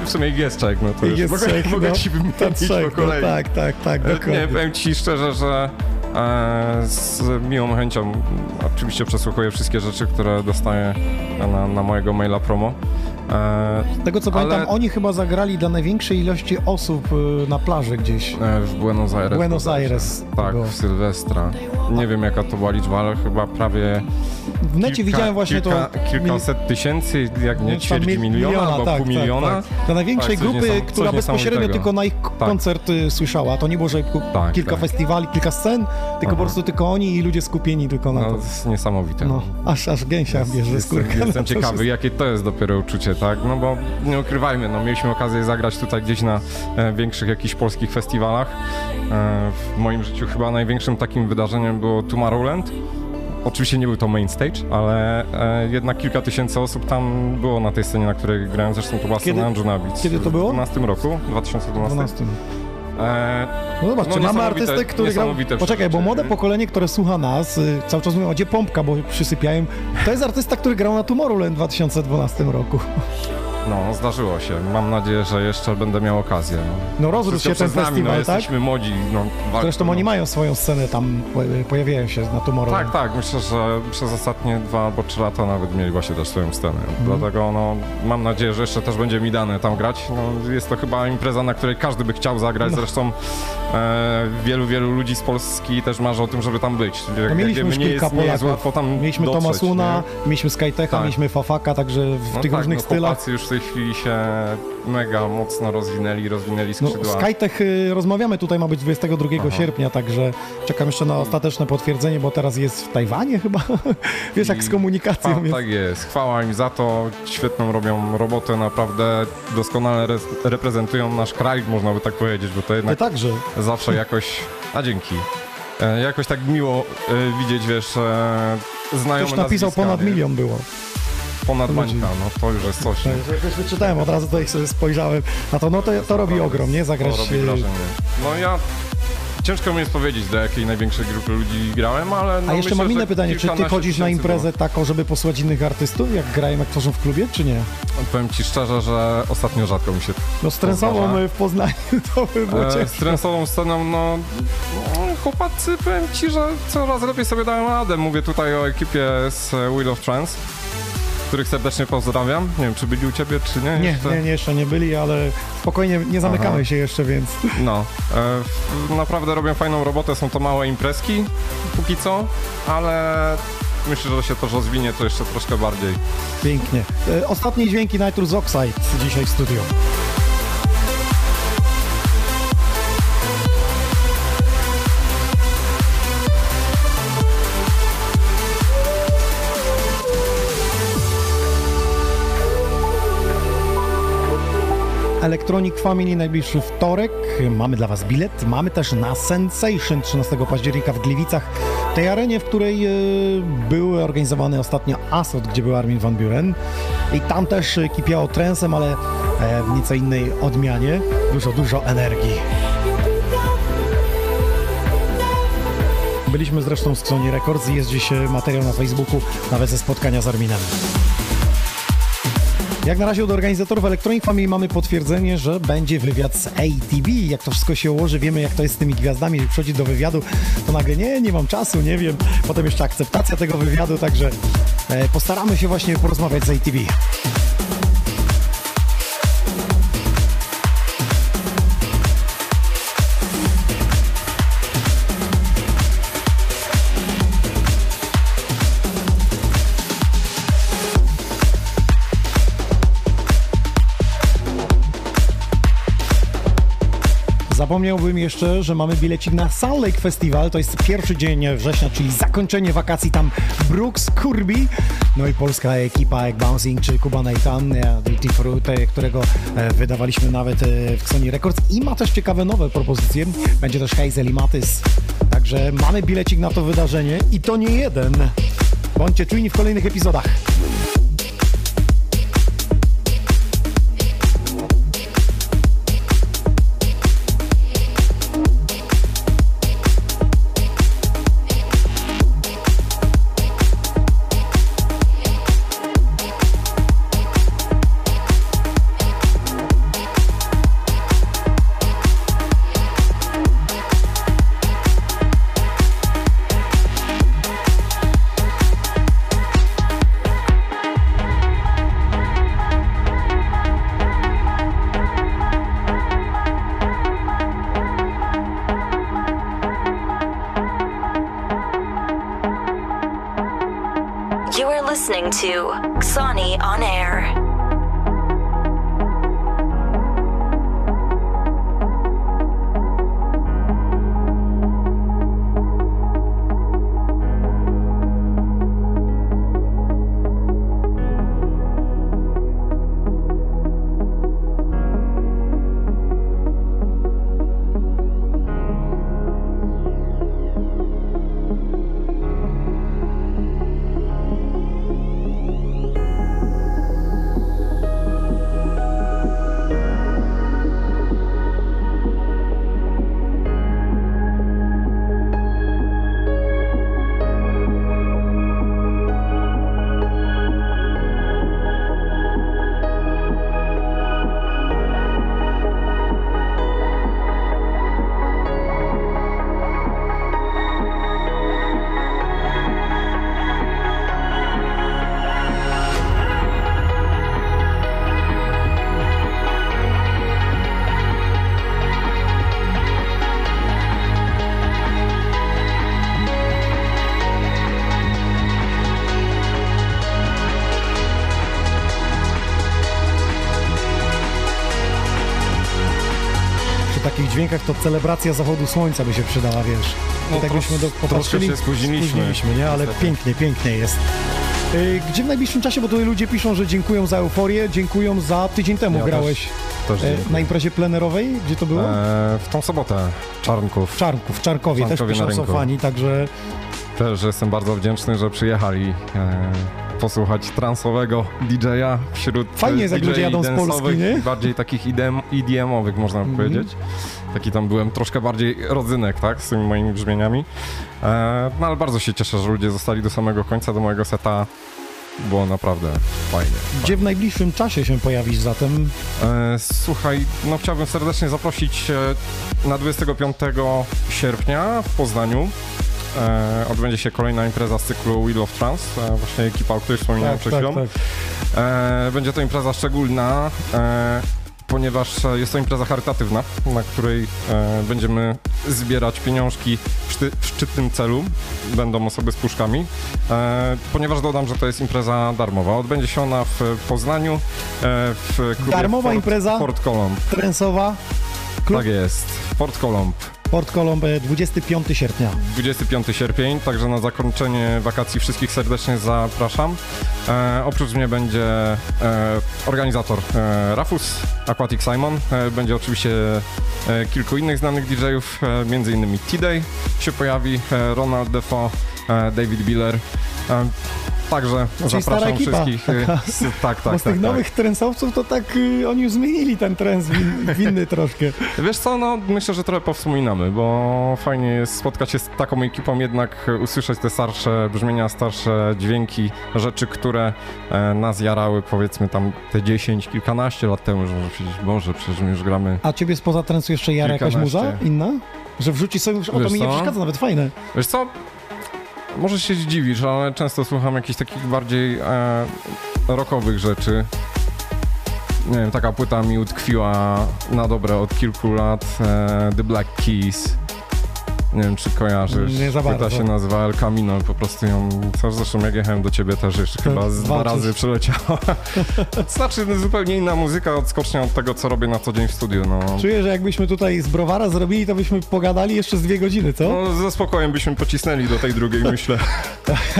w sumie trzech, no to jest mogę, trzech, mogę no. ci wymienić trzech, po kolei. No, tak, tak, tak, E, dokładnie. Nie, powiem ci szczerze, że e, z miłą chęcią oczywiście przesłuchuję wszystkie rzeczy, które dostaję na, na mojego maila promo. E, Z tego co ale, pamiętam, oni chyba zagrali dla największej ilości osób y, na plaży gdzieś. e, W Buenos Aires. Buenos. Aires. Tak, w Sylwestra. Nie wiem jaka to była liczba, ale chyba prawie W necie widziałem właśnie kilka, to... Kilkaset tysięcy, jak nie ćwierć mil- miliona, albo tak, pół tak, miliona. Tak, Dla największej Tak, grupy, która bezpośrednio tylko na ich Tak. koncert y, słyszała. To nie było, że Tak, kilka tak. festiwali, kilka scen, tylko po prostu tylko oni i ludzie skupieni tylko na No, to. to jest niesamowite. No, aż, aż gęsia bierze skórkę. jestem No, ciekawy, wszystko. jakie to jest dopiero uczucie, tak? No bo nie ukrywajmy, no mieliśmy okazję zagrać tutaj gdzieś na e, większych jakichś polskich festiwalach. E, w moim życiu chyba największym takim wydarzeniem było Tomorrowland. Oczywiście nie był to main stage, ale e, jednak kilka tysięcy osób tam było na tej scenie, na której grałem. Zresztą to była Kiedy- scena Andrew Nabic. kiedy to było? W 12 roku, 2012. 12. E, No zobaczcie, mamy niesamowite- artystę, który grał... Poczekaj, bo młode pokolenie, które słucha nas, y, cały czas mówią, gdzie pompka, bo przysypiają. To jest artysta, który grał na Tomorrowland w 2012 roku. No, zdarzyło się. Mam nadzieję, że jeszcze będę miał okazję. No, rozrósł Wszystko się ten nami, festiwal, no, tak? Jesteśmy młodzi. No, walczą, Zresztą no. oni mają swoją scenę tam, po- pojawiają się na Tomorrowland. Tak, tak. Myślę, że przez ostatnie dwa albo trzy lata nawet mieli właśnie też swoją scenę. Mhm. Dlatego no, mam nadzieję, że jeszcze też będzie mi dane tam grać. No, jest to chyba impreza, na której każdy by chciał zagrać. No. Zresztą e, wielu, wielu ludzi z Polski też marzy o tym, żeby tam być. No jak mieliśmy już wiemy, nie kilka jest, nie jest łatwo tam Mieliśmy dotrzeć, Tomasuna, nie? mieliśmy Skytecha, Tak. mieliśmy Fafaka, także w No tych tak, różnych no, stylach. już tej chwili się mega mocno rozwinęli, rozwinęli No, skrzydła. Skytech y, rozmawiamy, tutaj ma być 22 Aha. sierpnia, także czekam jeszcze na ostateczne potwierdzenie, bo teraz jest w Tajwanie chyba. <laughs> Wiesz, jak z komunikacją Chwa- jest. Tak jest, chwała im za to, świetną robią robotę, naprawdę doskonale re- reprezentują nasz kraj, można by tak powiedzieć, bo to Ty jednak także. zawsze jakoś, <laughs> a dzięki, e, jakoś tak miło e, widzieć, wiesz, e, znajome Ktoś napisał nazwiska, ponad nie? milion było. Ponad bańka, no to już jest coś. nie? Tak, Jakoś wyczytałem, od razu tutaj sobie spojrzałem na to, no to, to robi ogrom, nie? Zagrać... To robi y, wrażenie. No ja, ciężko mi jest powiedzieć, do jakiej największej grupy ludzi grałem, ale no A jeszcze myślę, mam inne pytanie, czy ty chodzisz na tysięcy było. imprezę taką, żeby posłuchać innych artystów, jak grają, jak tworzą w klubie, czy nie? Powiem ci szczerze, że ostatnio rzadko mi się No z Trensową y, w Poznaniu <laughs> to by było E, z ciężko. trensową sceną, no, no chłopacy, powiem ci, że coraz lepiej sobie dają radę. Mówię tutaj o ekipie z Wheel of Trance, których serdecznie pozdrawiam. Nie wiem, czy byli u ciebie, czy nie? Nie, jeszcze? nie, nie, jeszcze nie byli, ale spokojnie, nie zamykamy Aha. się jeszcze, więc... No, e, naprawdę robią fajną robotę, są to małe imprezki póki co, ale myślę, że się to rozwinie to jeszcze troszkę bardziej. Pięknie. E, Ostatnie dźwięki Nitrous Oxide dzisiaj w studiu. Electronic Family najbliższy wtorek. Mamy dla Was bilet. Mamy też na Sensation 13 października w Gliwicach. Tej arenie, w której e, był organizowany ostatnio Asot, gdzie był Armin van Buren. I tam też kipiało trensem, ale e, w nieco innej odmianie. Dużo, dużo energii. Byliśmy zresztą z Sony Records i jest dziś materiał na Facebooku, nawet ze spotkania z Arminem. Jak na razie od organizatorów Electronic Family mamy potwierdzenie, że będzie wywiad z ATB. Jak to wszystko się ułoży, wiemy jak to jest z tymi gwiazdami, jak przychodzi do wywiadu, to nagle nie, nie mam czasu, nie wiem. Potem jeszcze akceptacja tego wywiadu, także e, postaramy się właśnie porozmawiać z ATB. Zapomniałbym jeszcze, że mamy bilecik na Sun Lake Festival. To jest pierwszy dzień września, czyli zakończenie wakacji tam Brooks, Kirby, no i polska ekipa jak Bouncing czy Kuba Nathan, e, Duty Fruit, e, którego e, wydawaliśmy nawet w Sony Records i ma też ciekawe nowe propozycje. Będzie też Hazel i Matys. Także mamy bilecik na to wydarzenie i to nie jeden. Bądźcie czujni w kolejnych epizodach. Dźwiękach to celebracja zachodu słońca by się przydała, wiesz. No, I tak byśmy do, popatrzyli, się spóźniliśmy. nie? Ale Niestety. pięknie, pięknie jest. Y, Gdzie w najbliższym czasie, bo tutaj ludzie piszą, że dziękują za euforię, dziękują za tydzień temu Ja grałeś też e, dziękuję. na imprezie plenerowej, gdzie to było? E, w tą sobotę Czarnków. Czarnków, w Czarkowie, też Czarnkowie na piszą są fani, także Też jestem bardzo wdzięczny, że przyjechali e, posłuchać transowego DJ-a wśród Fajnie jest, jak ludzie jadą z Polski, nie? Bardziej takich EDM, EDM-owych, można by Mhm. powiedzieć. Taki tam byłem troszkę bardziej rodzynek, tak, z tymi moimi brzmieniami. E, no ale bardzo się cieszę, że ludzie zostali do samego końca, do mojego seta. Było naprawdę fajnie. gdzie w najbliższym czasie się pojawisz zatem? E, Słuchaj, no chciałbym serdecznie zaprosić e, na 25 sierpnia w Poznaniu. E, odbędzie się kolejna impreza z cyklu Wheel of Trance, e, właśnie ekipa, o której wspominałem Tak, przed tak, chwilą. tak. E, będzie to impreza szczególna, e, ponieważ jest to impreza charytatywna, na której e, będziemy zbierać pieniążki w, szty, w szczytnym celu. Będą osoby z puszkami, e, ponieważ dodam, że to jest impreza darmowa. Odbędzie się ona w Poznaniu, w klubie Darmowa Fort, impreza? Fort Colomb. Trensowa, klub Tak jest, Fort Colomb. Port Colomb, e, 25 sierpnia. 25 sierpień, także na zakończenie wakacji wszystkich serdecznie zapraszam. E, oprócz mnie będzie e, organizator e, Rafus, Aquatic Simon. E, będzie oczywiście e, kilku innych znanych DJ-ów, e, między innymi T-Day się pojawi, e, Ronald Defo, David Biller. Także Czyli zapraszam wszystkich. Taka- s- tak, tak, Bo z tak, tych tak. nowych trensowców to tak y, oni już zmienili ten trens win, winny troszkę. Wiesz co, no myślę, że trochę powspominamy, bo fajnie jest spotkać się z taką ekipą, jednak usłyszeć te starsze brzmienia, starsze dźwięki, rzeczy, które e, nas jarały powiedzmy tam te 10, kilkanaście lat temu, że może powiedzieć, Boże, przecież my już gramy. A ciebie spoza trensu jeszcze jara jakaś muza inna? Że wrzuci sobie już, o to mi nie co? przeszkadza, nawet fajne. Wiesz co, może się zdziwisz, ale często słucham jakichś takich bardziej e, rockowych rzeczy. Nie wiem, taka płyta mi utkwiła na dobre od kilku lat, e, The Black Keys. Nie wiem, czy kojarzysz. Nie za bardzo. się nazywa El Camino po prostu ją... Co zresztą jak jechałem do ciebie też jeszcze chyba z dwa razy przeleciała. <laughs> znaczy zupełnie inna muzyka, odskocznia od tego, co robię na co dzień w studiu, no. Czuję, że jakbyśmy tutaj z browara zrobili, to byśmy pogadali jeszcze z dwie godziny, co? No, ze spokojem byśmy pocisnęli do tej drugiej, <laughs> myślę.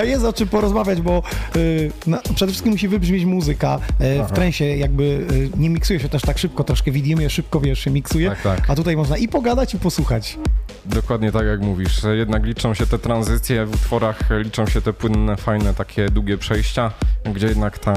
Jest o czym porozmawiać, bo y, no, przede wszystkim musi wybrzmieć muzyka. Y, w trensie jakby y, nie miksuje się też tak szybko, troszkę widzimy, szybko wiesz, się miksuje. Tak, tak. A tutaj można i pogadać, i posłuchać. Dokładnie tak jak mówisz. Jednak liczą się te tranzycje w utworach, liczą się te płynne, fajne, takie długie przejścia, gdzie jednak ta,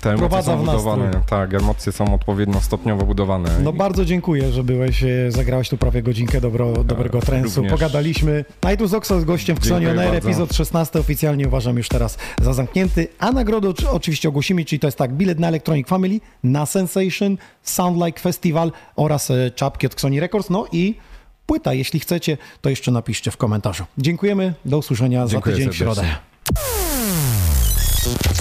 te emocje Wprowadza są budowane. Tak, emocje są odpowiednio stopniowo budowane. No bardzo dziękuję, że byłeś, e, zagrałeś tu prawie godzinkę dobro, dobrego trensu. również. Pogadaliśmy. Nightus Oxo z gościem w Dziękuję Xonion Air, bardzo. epizod 16 oficjalnie uważam już teraz za zamknięty. A nagrodę oczy- oczywiście ogłosimy, czyli to jest tak, bilet na Electronic Family, na Sensation, Sound Like Festival oraz e, czapki od Xoni Records, no i płyta. Jeśli chcecie, to jeszcze napiszcie w komentarzu. Dziękujemy, do usłyszenia Dziękuję za tydzień w serdecznie. środę.